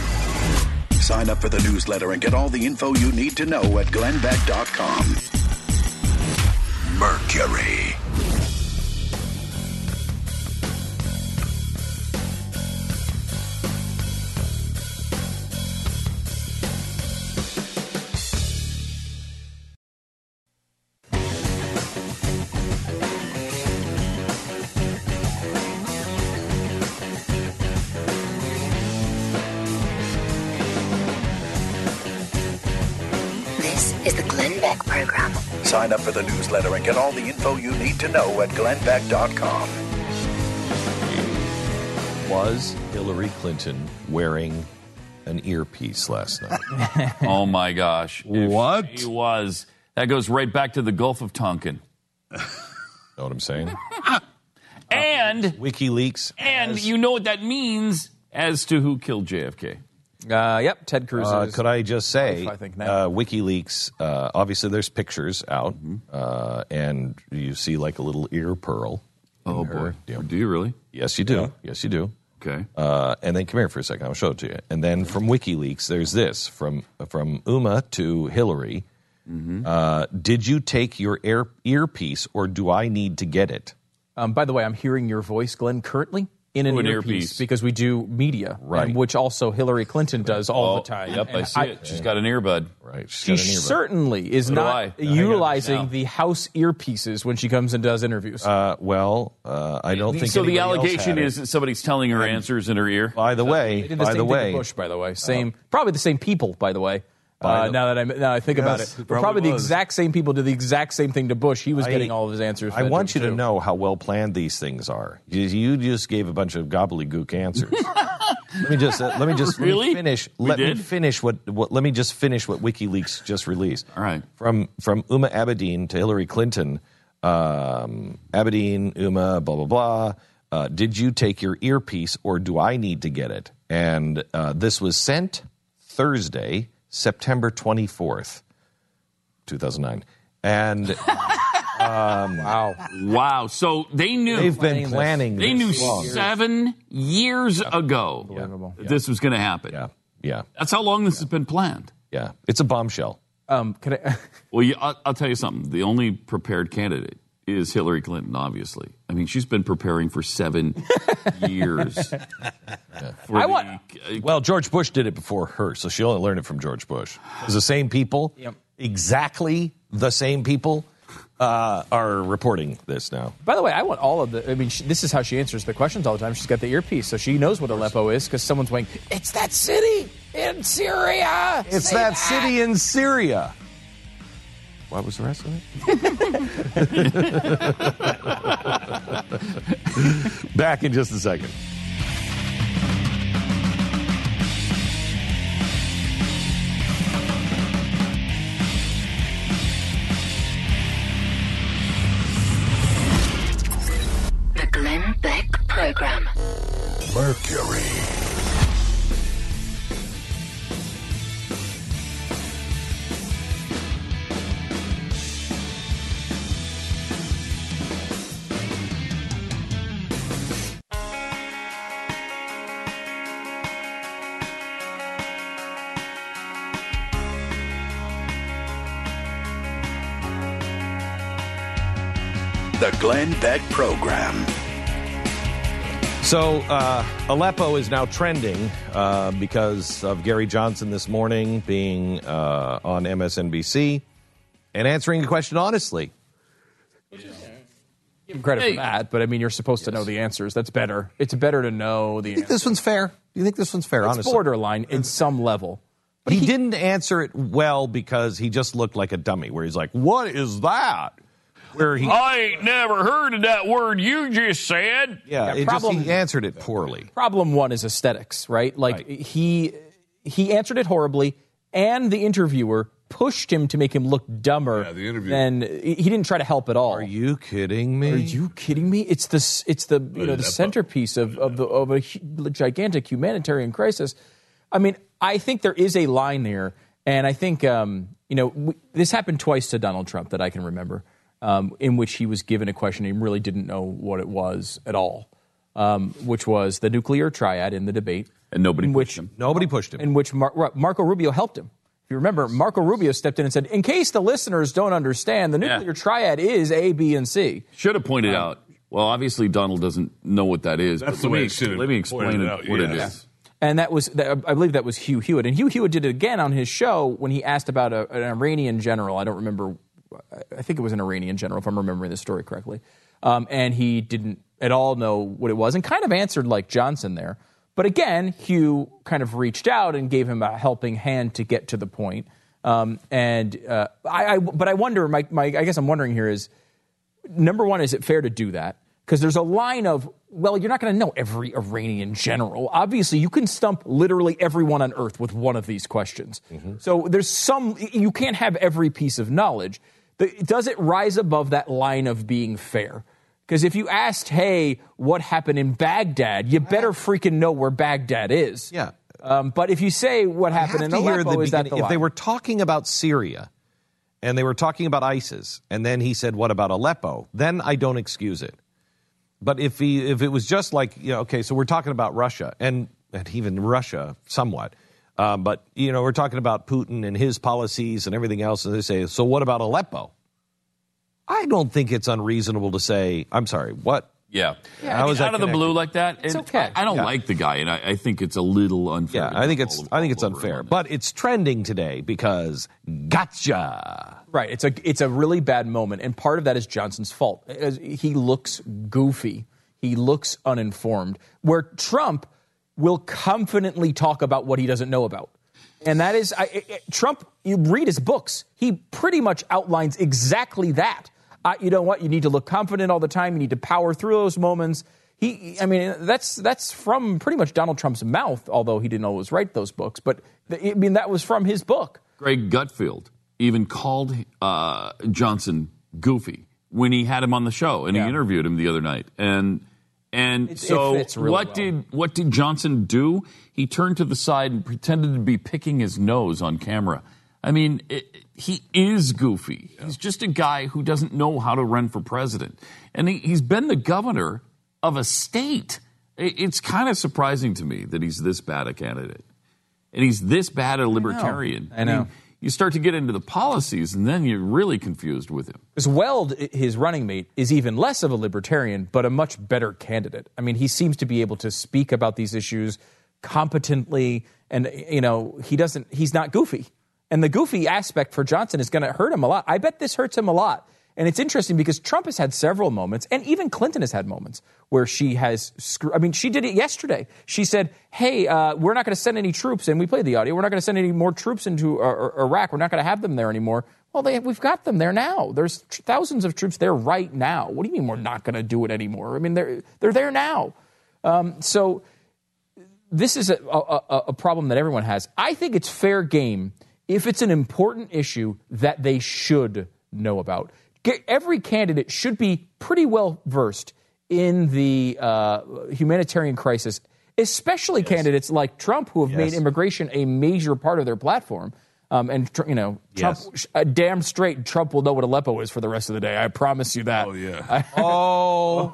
S28: Sign up for the newsletter and get all the info you need to know at glennbeck.com. Mercury. the newsletter and get all the info you need to know at glennbeck.com.
S16: Was Hillary Clinton wearing an earpiece last night? oh my gosh.
S15: what? She
S16: was. That goes right back to the Gulf of Tonkin. know what I'm saying? and
S15: WikiLeaks.
S16: And you know what that means as to who killed JFK.
S17: Uh, yep, Ted Cruz. Uh,
S15: could I just say, I think uh, WikiLeaks? Uh, obviously, there's pictures out, mm-hmm. and you see like a little ear pearl.
S16: Oh boy! Yeah. Do you really?
S15: Yes, you do. Yeah. Yes, you do.
S16: Okay.
S15: Uh, and then come here for a second. I'll show it to you. And then from WikiLeaks, there's this from from Huma to Hillary. Mm-hmm. did you take your ear, earpiece, or do I need to get it?
S17: Um, by the way, I'm hearing your voice, Glenn, currently in an, an earpiece, earpiece, because we do media, right. which also Hillary Clinton does all oh, the time.
S16: Yep, and I see I, it. She's got an earbud.
S17: Right. She's she earbud. certainly is what not utilizing the house earpieces when she comes and does interviews. Uh,
S15: well, uh, I don't think
S16: so. The allegation is that somebody's telling her answers in her ear.
S15: By the way, by the way,
S17: Bush. By the way, same, uh, probably the same people. By the way. Uh, now that I now I think yes, about it, probably, probably the exact same people did the exact same thing to Bush. He was I, getting all of his answers.
S15: I want you
S17: too.
S15: to know how well planned these things are. You, you just gave a bunch of gobbledygook answers. let me just uh, let me just really? let me finish. We let did? me finish what, what. Let me just finish what WikiLeaks just released.
S16: All right,
S15: from from Huma Abedin to Hillary Clinton, um, Abedin, Huma, blah blah blah. Uh, did you take your earpiece, or do I need to get it? And uh, this was sent Thursday September 24th, 2009. And.
S16: um, wow. Wow. So they knew.
S15: They've been planning
S16: They knew long. seven years ago this was going to happen.
S15: Yeah. Yeah.
S16: That's how long this has been planned.
S15: Yeah. It's a bombshell. Um,
S16: can I, Well, you, I'll, I'll tell you something. The only prepared candidate is Hillary Clinton, obviously. I mean, she's been preparing for seven years. For
S15: I want, the, uh, well, George Bush did it before her, so she only learned it from George Bush. It's the same people, yep. exactly the same people. Uh, are reporting this now.
S17: By the way, I want all of the. I mean, she, this is how she answers the questions all the time. She's got the earpiece, so she knows what Aleppo is because someone's going, "It's that city in Syria."
S15: It's that, that city in Syria. What was the rest of it? Back in just a second.
S28: The Glenn Beck Program. Mercury. Glenn Beck Program.
S15: So, uh, Aleppo is now trending uh, because of Gary Johnson this morning being uh, on MSNBC and answering the question honestly.
S17: Yeah. Give him credit hey. for that, but I mean, you're supposed yes. to know the answers. That's better. It's better to know
S15: the. You
S17: think
S15: answers. this one's fair? You think this one's fair? It's honestly,
S17: borderline in some level.
S15: But he, he didn't answer it well because he just looked like a dummy. Where he's like, "What is that?"
S16: where he. I ain't never heard of that word you just said.
S15: Yeah, yeah problem, just, he answered it poorly.
S17: Problem one is aesthetics, right? Like right. he he answered it horribly, and the interviewer pushed him to make him look dumber. Yeah, the interviewer. And he didn't try to help at all. Are
S15: you kidding me?
S17: Are you kidding me? It's the it's the you know the centerpiece of of, the, of a gigantic humanitarian crisis. I mean, I think there is a line there, and I think um, you know we, this happened twice to Donald Trump that I can remember um, in which he was given a question he really didn't know what it was at all, um, which was the nuclear triad in the debate.
S15: And nobody pushed which, him.
S16: Nobody pushed him.
S17: In which Mar- Marco Rubio helped him. If you remember, Marco Rubio stepped in and said, in case the listeners don't understand, the nuclear yeah. triad is A, B, and C.
S16: Should have pointed um, out. Well, obviously, Donald doesn't know what that is. That's the way me, Let me explain it out, what it is.
S17: And that was, I believe that was Hugh Hewitt. And Hugh Hewitt did it again on his show when he asked about a, an Iranian general. I don't remember I think it was an Iranian general, if I'm remembering the story correctly. Um, and he didn't at all know what it was and kind of answered like Johnson there. But again, Hugh kind of reached out and gave him a helping hand to get to the point. Um, and uh, I, I, but I wonder, my, my, I guess I'm wondering here is number one, is it fair to do that? Because there's a line of, well, you're not going to know every Iranian general. Obviously, you can stump literally everyone on earth with one of these questions. Mm-hmm. So there's some, you can't have every piece of knowledge. The, does it rise above that line of being fair? Because if you asked, hey, what happened in Baghdad, you better freaking know where Baghdad is.
S15: Yeah. Um,
S17: but if you say what happened in Aleppo, the is that the If
S15: line? they were talking about Syria and they were talking about ISIS, and then he said, what about Aleppo? Then I don't excuse it. But if he, if it was just like, you know, okay, so we're talking about Russia and, and even Russia somewhat – um, but, you know, we're talking about Putin and his policies and everything else. And they say, so what about Aleppo? I don't think it's unreasonable to say, I'm sorry, what?
S16: Yeah. yeah out of the blue like that? It's okay. I, I don't yeah. like the guy, and I, I, think it's a little unfair.
S15: Yeah, I think it's I think it's unfair, but it's trending today because gotcha.
S17: Right. It's a it's a really bad moment, and part of that is Johnson's fault. He looks goofy. He looks uninformed. Where Trump will confidently talk about what he doesn't know about. And that is, I, it, Trump, you read his books, he pretty much outlines exactly that. Uh, you know what? You need to look confident all the time. You need to power through those moments. He, I mean, that's that's from pretty much Donald Trump's mouth, although he didn't always write those books. But I mean, that was from his book.
S16: Greg Gutfeld even called uh, Johnson goofy when he had him on the show and yeah. he interviewed him the other night. And and it, so, it really what well. did what did Johnson do? He turned to the side and pretended to be picking his nose on camera. I mean, it, he is goofy. Yeah. He's just a guy who doesn't know how to run for president, and he, has been the governor of a state. it's kind of surprising to me that he's this bad a candidate, and he's this bad a libertarian.
S15: I know. I know. I mean,
S16: you start to get into the policies, and then you're really confused with him.
S17: As Weld, his running mate, is even less of a libertarian, but a much better candidate. I mean, he seems to be able to speak about these issues competently, and you know, he doesn't. He's not goofy, and the goofy aspect for Johnson is going to hurt him a lot. I bet this hurts him a lot and it's interesting because Trump has had several moments, and even Clinton has had moments where she has screwed. I mean, she did it yesterday. She said, Hey, uh, we're not going to send any troops, and we played the audio. We're not going to send any more troops into uh, uh Iraq. We're not going to have them there anymore. Well, they, we've got them there now. There's thousands of troops there right now. What do you mean we're not going to do it anymore? I mean, they're, they're there now. Um, so this is a, a, a problem that everyone has. I think it's fair game if it's an important issue that they should know about every candidate should be pretty well versed in the uh, humanitarian crisis, especially yes. candidates like Trump who have yes. made immigration a major part of their platform. Um, and you know, Trump, yes. uh, damn straight, Trump will know what Aleppo is for the rest of the day. I promise you that. Oh
S16: yeah.
S15: oh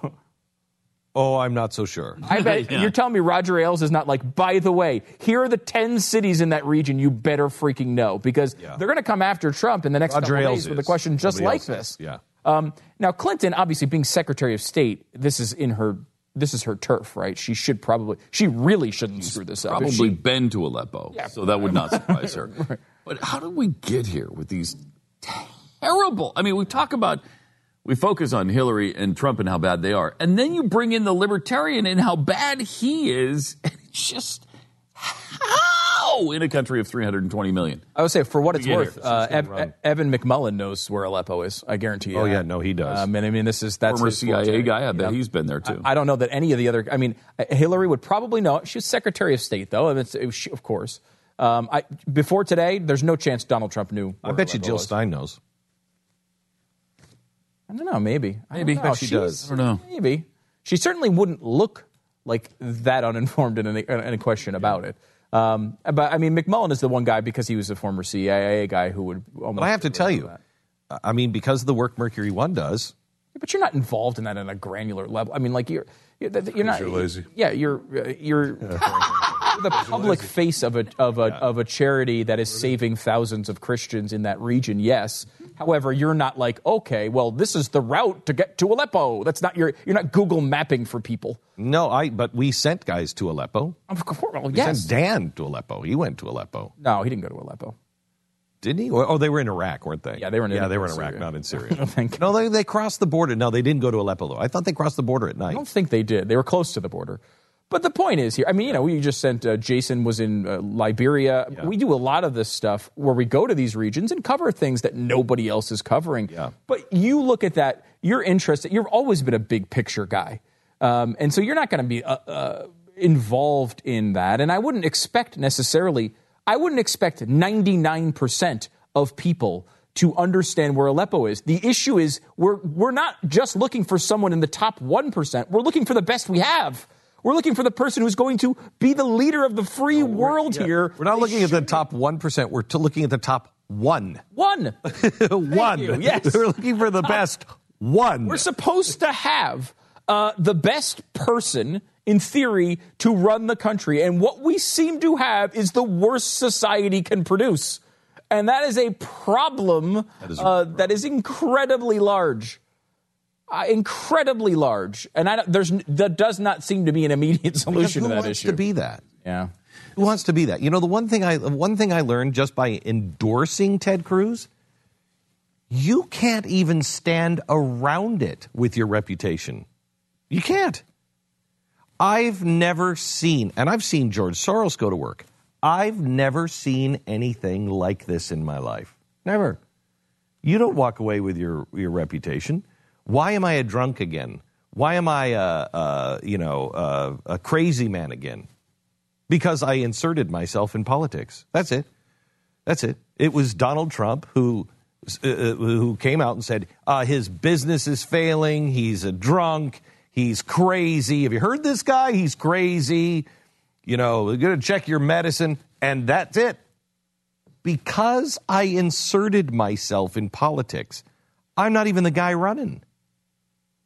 S15: Oh, I'm not so sure.
S17: I bet yeah. you're telling me Roger Ailes is not like, by the way, here are the 10 cities in that region you better freaking know because yeah. they're going to come after Trump in the next Roger couple days is. with a question just Nobody like this. Is. Yeah. Um, now, Clinton, obviously being Secretary of State, this is in her this is her turf, right? She should probably, she really shouldn't She's screw this
S16: probably up. Probably been to Aleppo, yeah, so that would not surprise her. right. But how did we get here with these terrible? I mean, we talk about we focus on Hillary and Trump and how bad they are. And then you bring in the libertarian and how bad he is. And it's just how in a country of 320 million?
S17: I would say, for what it's worth, uh, Evan McMullin knows where Aleppo is. I guarantee you.
S15: Oh,
S17: yeah,
S15: no, he does. Um,
S17: and I mean, this is that's former
S16: CIA military. guy. I bet yeah. he's been there too.
S17: I, I, don't know that any of the other. I mean, uh, Hillary would probably know. She was Secretary of State, though. I mean, it was she, of course. Um, I, before today, there's no chance Donald Trump knew.
S15: I bet Aleppo you Jill was. Stein knows.
S17: I don't know. Maybe.
S16: Maybe. I, know. Oh, she does.
S17: I don't know. Maybe. She certainly wouldn't look like that uninformed in any, in any question about it. Um, but I mean, McMullin is the one guy because he was a former CIA guy who would.
S15: But I have to tell you, that. I mean, because of the work Mercury One does.
S17: Yeah, but you're not involved in that on a granular level. I mean, like you're you're, you're not.
S16: You're lazy.
S17: Yeah, you're uh, you're. Yeah the public face of a of a yeah. of a charity that is saving thousands of Christians in that region. Yes. However, you're not like, okay, well, this is the route to get to Aleppo. That's not your you're not Google mapping for people.
S15: No, I but we sent guys to Aleppo.
S17: Of course, well, we
S15: yes. sent Dan to Aleppo. He went to Aleppo.
S17: No, he didn't go to Aleppo.
S15: Didn't he? oh, they were in Iraq, weren't they?
S17: Yeah, they were in. Yeah, Iraq, they were in Iraq, not in Syria.
S15: no, they, they crossed the border. No, they didn't go to Aleppo though. I thought they crossed the border at night. I
S17: don't think they did. They were close to the border. But the point is here, I mean, you know, we just sent uh, Jason was in uh, Liberia. Yeah. We do a lot of this stuff where we go to these regions and cover things that nobody else is covering. Yeah. But you look at that, you're interested. You've always been a big picture guy. Um, and so you're not going to be uh, uh, involved in that. And I wouldn't expect necessarily, I wouldn't expect 99% of people to understand where Aleppo is. The issue is we're, we're not just looking for someone in the top 1%, we're looking for the best we have. We're looking for the person who's going to be the leader of the free world yeah. here.
S15: We're not they looking at the top 1%. We're looking at the top one.
S17: One. one. You. Yes.
S15: We're looking for the best one.
S17: We're supposed to have uh, the best person, in theory, to run the country. And what we seem to have is the worst society can produce. And that is a problem, that is, problem. Uh, that is incredibly large uh, incredibly large, and I, there's that does not seem to be an immediate solution to that
S15: issue. To be that,
S17: yeah.
S15: Who wants to be that? You know, the one thing I one thing I learned just by endorsing Ted Cruz, you can't even stand around it with your reputation. You can't. I've never seen, and I've seen George Soros go to work. I've never seen anything like this in my life. Never. You don't walk away with your, your reputation. Why am I a drunk again? Why am I a, a you know a, a crazy man again? Because I inserted myself in politics. That's it. That's it. It was Donald Trump who uh, uh, who came out and said uh, his business is failing. He's a drunk. He's crazy. Have you heard this guy? He's crazy. You know, you are going to check your medicine, and that's it. Because I inserted myself in politics, I'm not even the guy running.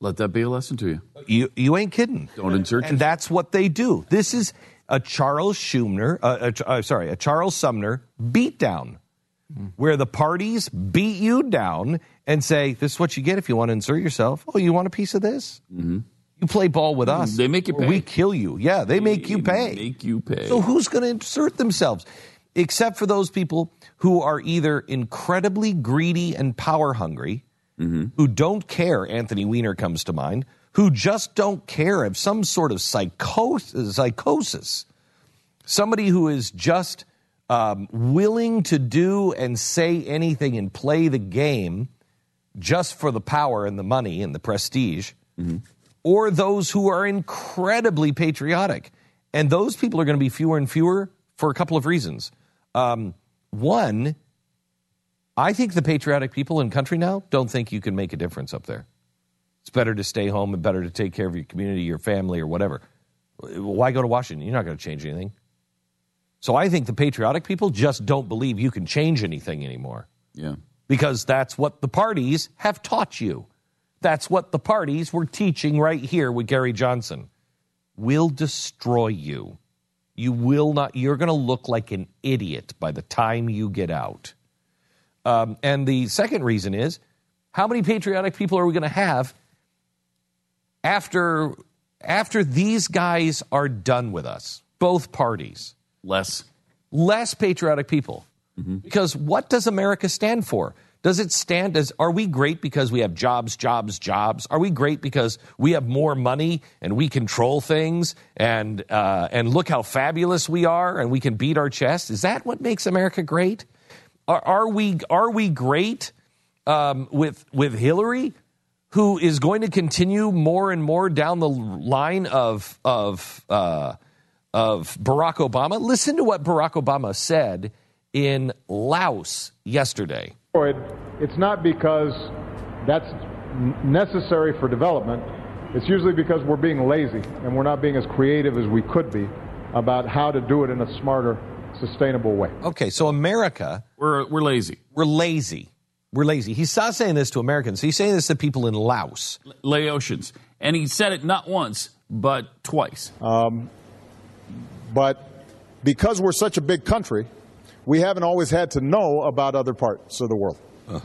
S16: Let that be a lesson to you.
S15: You, you ain't kidding.
S16: Don't insert.
S15: And that's what they do. This is a Charles Schumer, uh, a, uh, sorry, a Charles Sumner beatdown, mm. where the parties beat you down and say, "This is what you get if you want to insert yourself." Oh, you want a piece of this? Mm-hmm. You play ball with mm-hmm. us. They make you pay. We kill you. Yeah, they, they make you pay.
S16: Make you pay.
S15: So who's going to insert themselves? Except for those people who are either incredibly greedy and power hungry mm-hmm. who don't care. Anthony Weiner comes to mind, who just don't care, have some sort of psychosis, psychosis. somebody who is just um, willing to do and say anything and play the game just for the power and the money and the prestige, mm-hmm. or those who are incredibly patriotic. And those people are going to be fewer and fewer for a couple of reasons. Um, one, I think the patriotic people in country now don't think you can make a difference up there. It's better to stay home and better to take care of your community, your family, or whatever. Why go to Washington? You're not going to change anything. So I think the patriotic people just don't believe you can change anything anymore.
S16: Yeah.
S15: Because that's what the parties have taught you. That's what the parties were teaching right here with Gary Johnson. We'll destroy you. You will not, you're going to look like an idiot by the time you get out. Um, and the second reason is how many patriotic people are we going to have after after these guys are done with us, both parties?
S16: Less.
S15: Less patriotic people. Mm-hmm. Because what does America stand for? Does it stand as are we great because we have jobs, jobs, jobs? Are we great because we have more money and we control things and uh, and look how fabulous we are and we can beat our chest? Is that what makes America great? Are, are we are we great um, with with Hillary, who is going to continue more and more down the line of of uh, of Barack Obama? Listen to what Barack Obama said in Laos yesterday.
S29: It's not because that's necessary for development. It's usually because we're being lazy and we're not being as creative as we could be about how to do it in a smarter sustainable way.
S15: Okay, so America.
S16: We're, we're lazy.
S15: We're lazy. We're lazy. He's not saying this to Americans. He's saying this to people in Laos,
S16: Laotians. And he said it not once, but twice. Um,
S29: but because we're such a big country, we haven't always had to know about other parts of the world. Uh.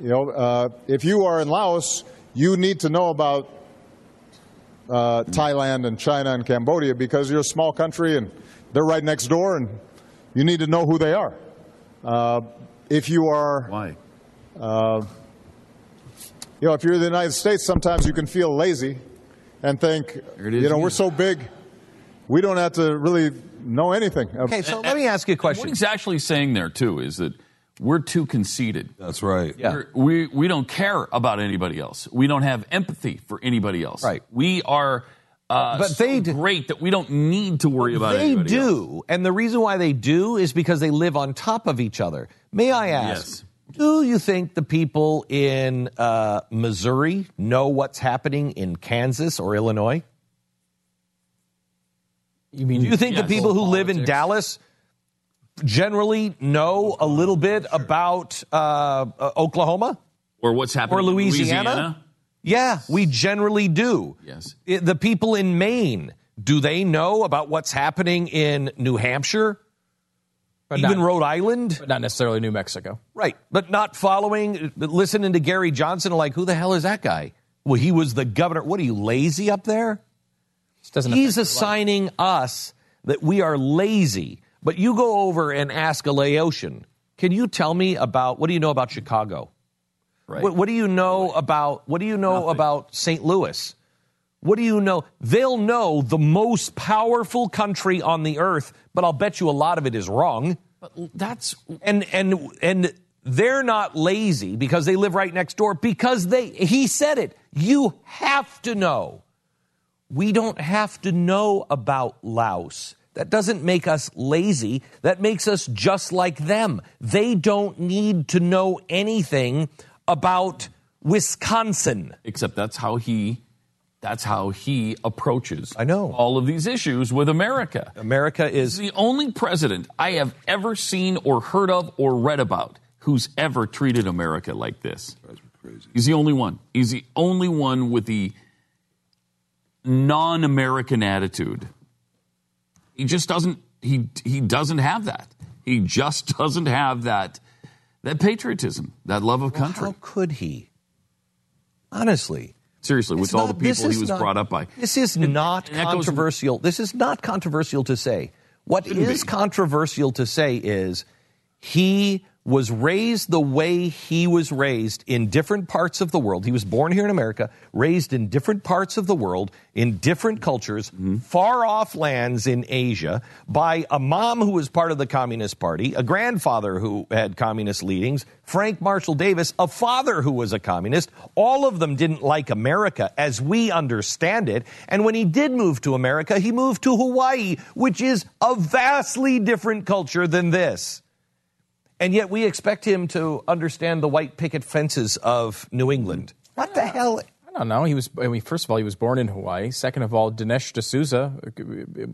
S29: You know, uh, if you are in Laos, you need to know about uh, Thailand and China and Cambodia because you're a small country and they're right next door, and you need to know who they are. Uh, if you are.
S15: Why? Uh,
S29: you know, if you're the United States, sometimes you can feel lazy and think, you know, we're so big, we don't have to really know anything.
S15: Okay, so let me ask you a question. What
S16: he's actually saying there, too, is that we're too conceited.
S29: That's right. Yeah.
S16: we we don't care about anybody else. We don't have empathy for anybody else. Right. We are uh, but so they great that we don't need to worry about.
S15: They do, else. and the reason why they do is because they live on top of each other. May I ask? Yes. Do you think the people in uh, Missouri know what's happening in Kansas or Illinois?
S16: You mean?
S15: Do you think yes, the people who politics. live in Dallas generally know a little bit about uh, uh, Oklahoma
S16: or what's happening or
S15: Louisiana?
S16: Louisiana?
S15: Yeah, we generally do.
S16: Yes.
S15: the people in Maine, do they know about what's happening in New Hampshire? But Even not, Rhode Island? But
S17: not necessarily New Mexico.
S15: Right. But not following, listening to Gary Johnson, like, who the hell is that guy? Well, he was the governor. What are you, lazy up there? He's assigning us that we are lazy. But you go over and ask a Laotian, can you tell me about what do you know about Chicago? Right. What, what do you know right. about what do you know Nothing. about St. Louis? What do you know? They'll know the most powerful country on the earth, but I'll bet you a lot of it is wrong. But that's and and and they're not lazy because they live right next door because they he said it. You have to know. We don't have to know about Laos. That doesn't make us lazy. That makes us just like them. They don't need to know anything about Wisconsin.
S16: Except that's how he that's how he approaches
S15: I know.
S16: all of these issues with America.
S15: America
S16: is the only president I have ever seen or heard of or read about who's ever treated America like this. He's the only one. He's the only one with the non-American attitude. He just doesn't he he doesn't have that. He just doesn't have that that patriotism, that love of well, country.
S15: how could he? Honestly.
S16: Seriously, with not, all the people he was not, brought up by.
S15: This is and, not and controversial. Goes, this is not controversial to say. What is be. controversial to say is he was raised the way he was raised in different parts of the world. He was born here in America, raised in different parts of the world, in different cultures, mm-hmm. far off lands in Asia, by a mom who was part of the Communist Party, a grandfather who had communist leadings, Frank Marshall Davis, a father who was a communist. All of them didn't like America as we understand it. And when he did move to America, he moved to Hawaii, which is a vastly different culture than this. And yet we expect him to understand the white picket fences of New England.
S16: What the hell?
S17: I don't know. He was. I mean, first of all, he was born in Hawaii. Second of all, Dinesh D'Souza.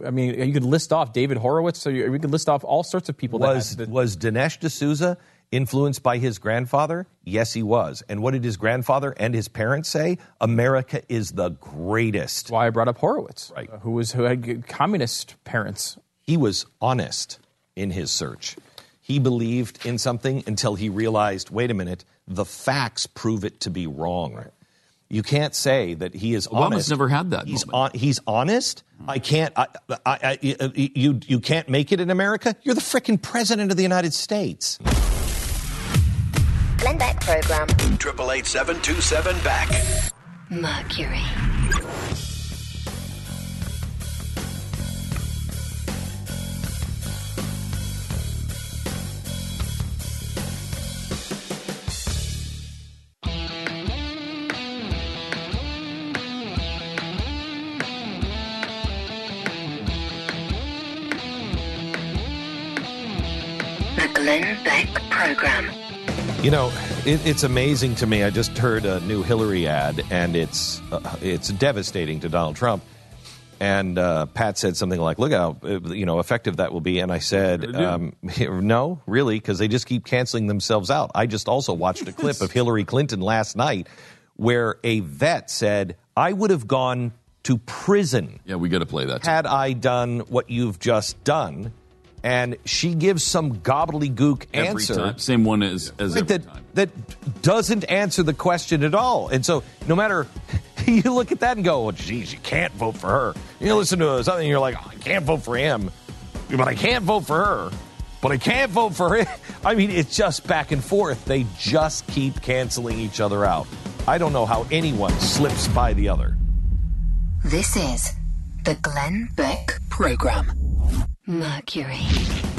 S17: I mean, you could list off David Horowitz. So you, you could list off all sorts of people.
S15: Was
S17: that the,
S15: was Dinesh D'Souza influenced by his grandfather? Yes, he was. And what did his grandfather and his parents say? America is the greatest.
S17: Why I brought up Horowitz, right? Who was who had communist parents.
S15: He was honest in his search. He believed in something until he realized, wait a minute, the facts prove it to be wrong. Right. You can't say that he is Obama's
S16: honest. never had that.
S15: He's,
S16: on,
S15: he's honest. I can't. I, I, I, uh, you, you can't make it in America. You're the fricking president of the United States.
S30: Glenn Beck program. Triple eight
S28: seven two seven back.
S30: Mercury. Glenn Beck program.
S15: You know, it, it's amazing to me. I just heard a new Hillary ad, and it's uh, it's devastating to Donald Trump. And uh, Pat said something like, "Look how uh, you know effective that will be." And I said, um, "No, really, because they just keep canceling themselves out." I just also watched a clip of Hillary Clinton last night where a vet said, "I would have gone to prison."
S16: Yeah, we got
S15: to
S16: play that.
S15: Had too. I done what you've just done, and she gives some gobbledygook every answer.
S16: Time. Same one as, as
S15: that,
S16: time.
S15: That doesn't answer the question at all. And so, no matter, you look at that and go, well, geez, you can't vote for her. You listen to something and you're like, oh, I can't vote for him, but I can't vote for her, but I can't vote for him. I mean, it's just back and forth. They just keep canceling each other out. I don't know how anyone slips by the other.
S30: This is the Glenn Beck Program. Mercury.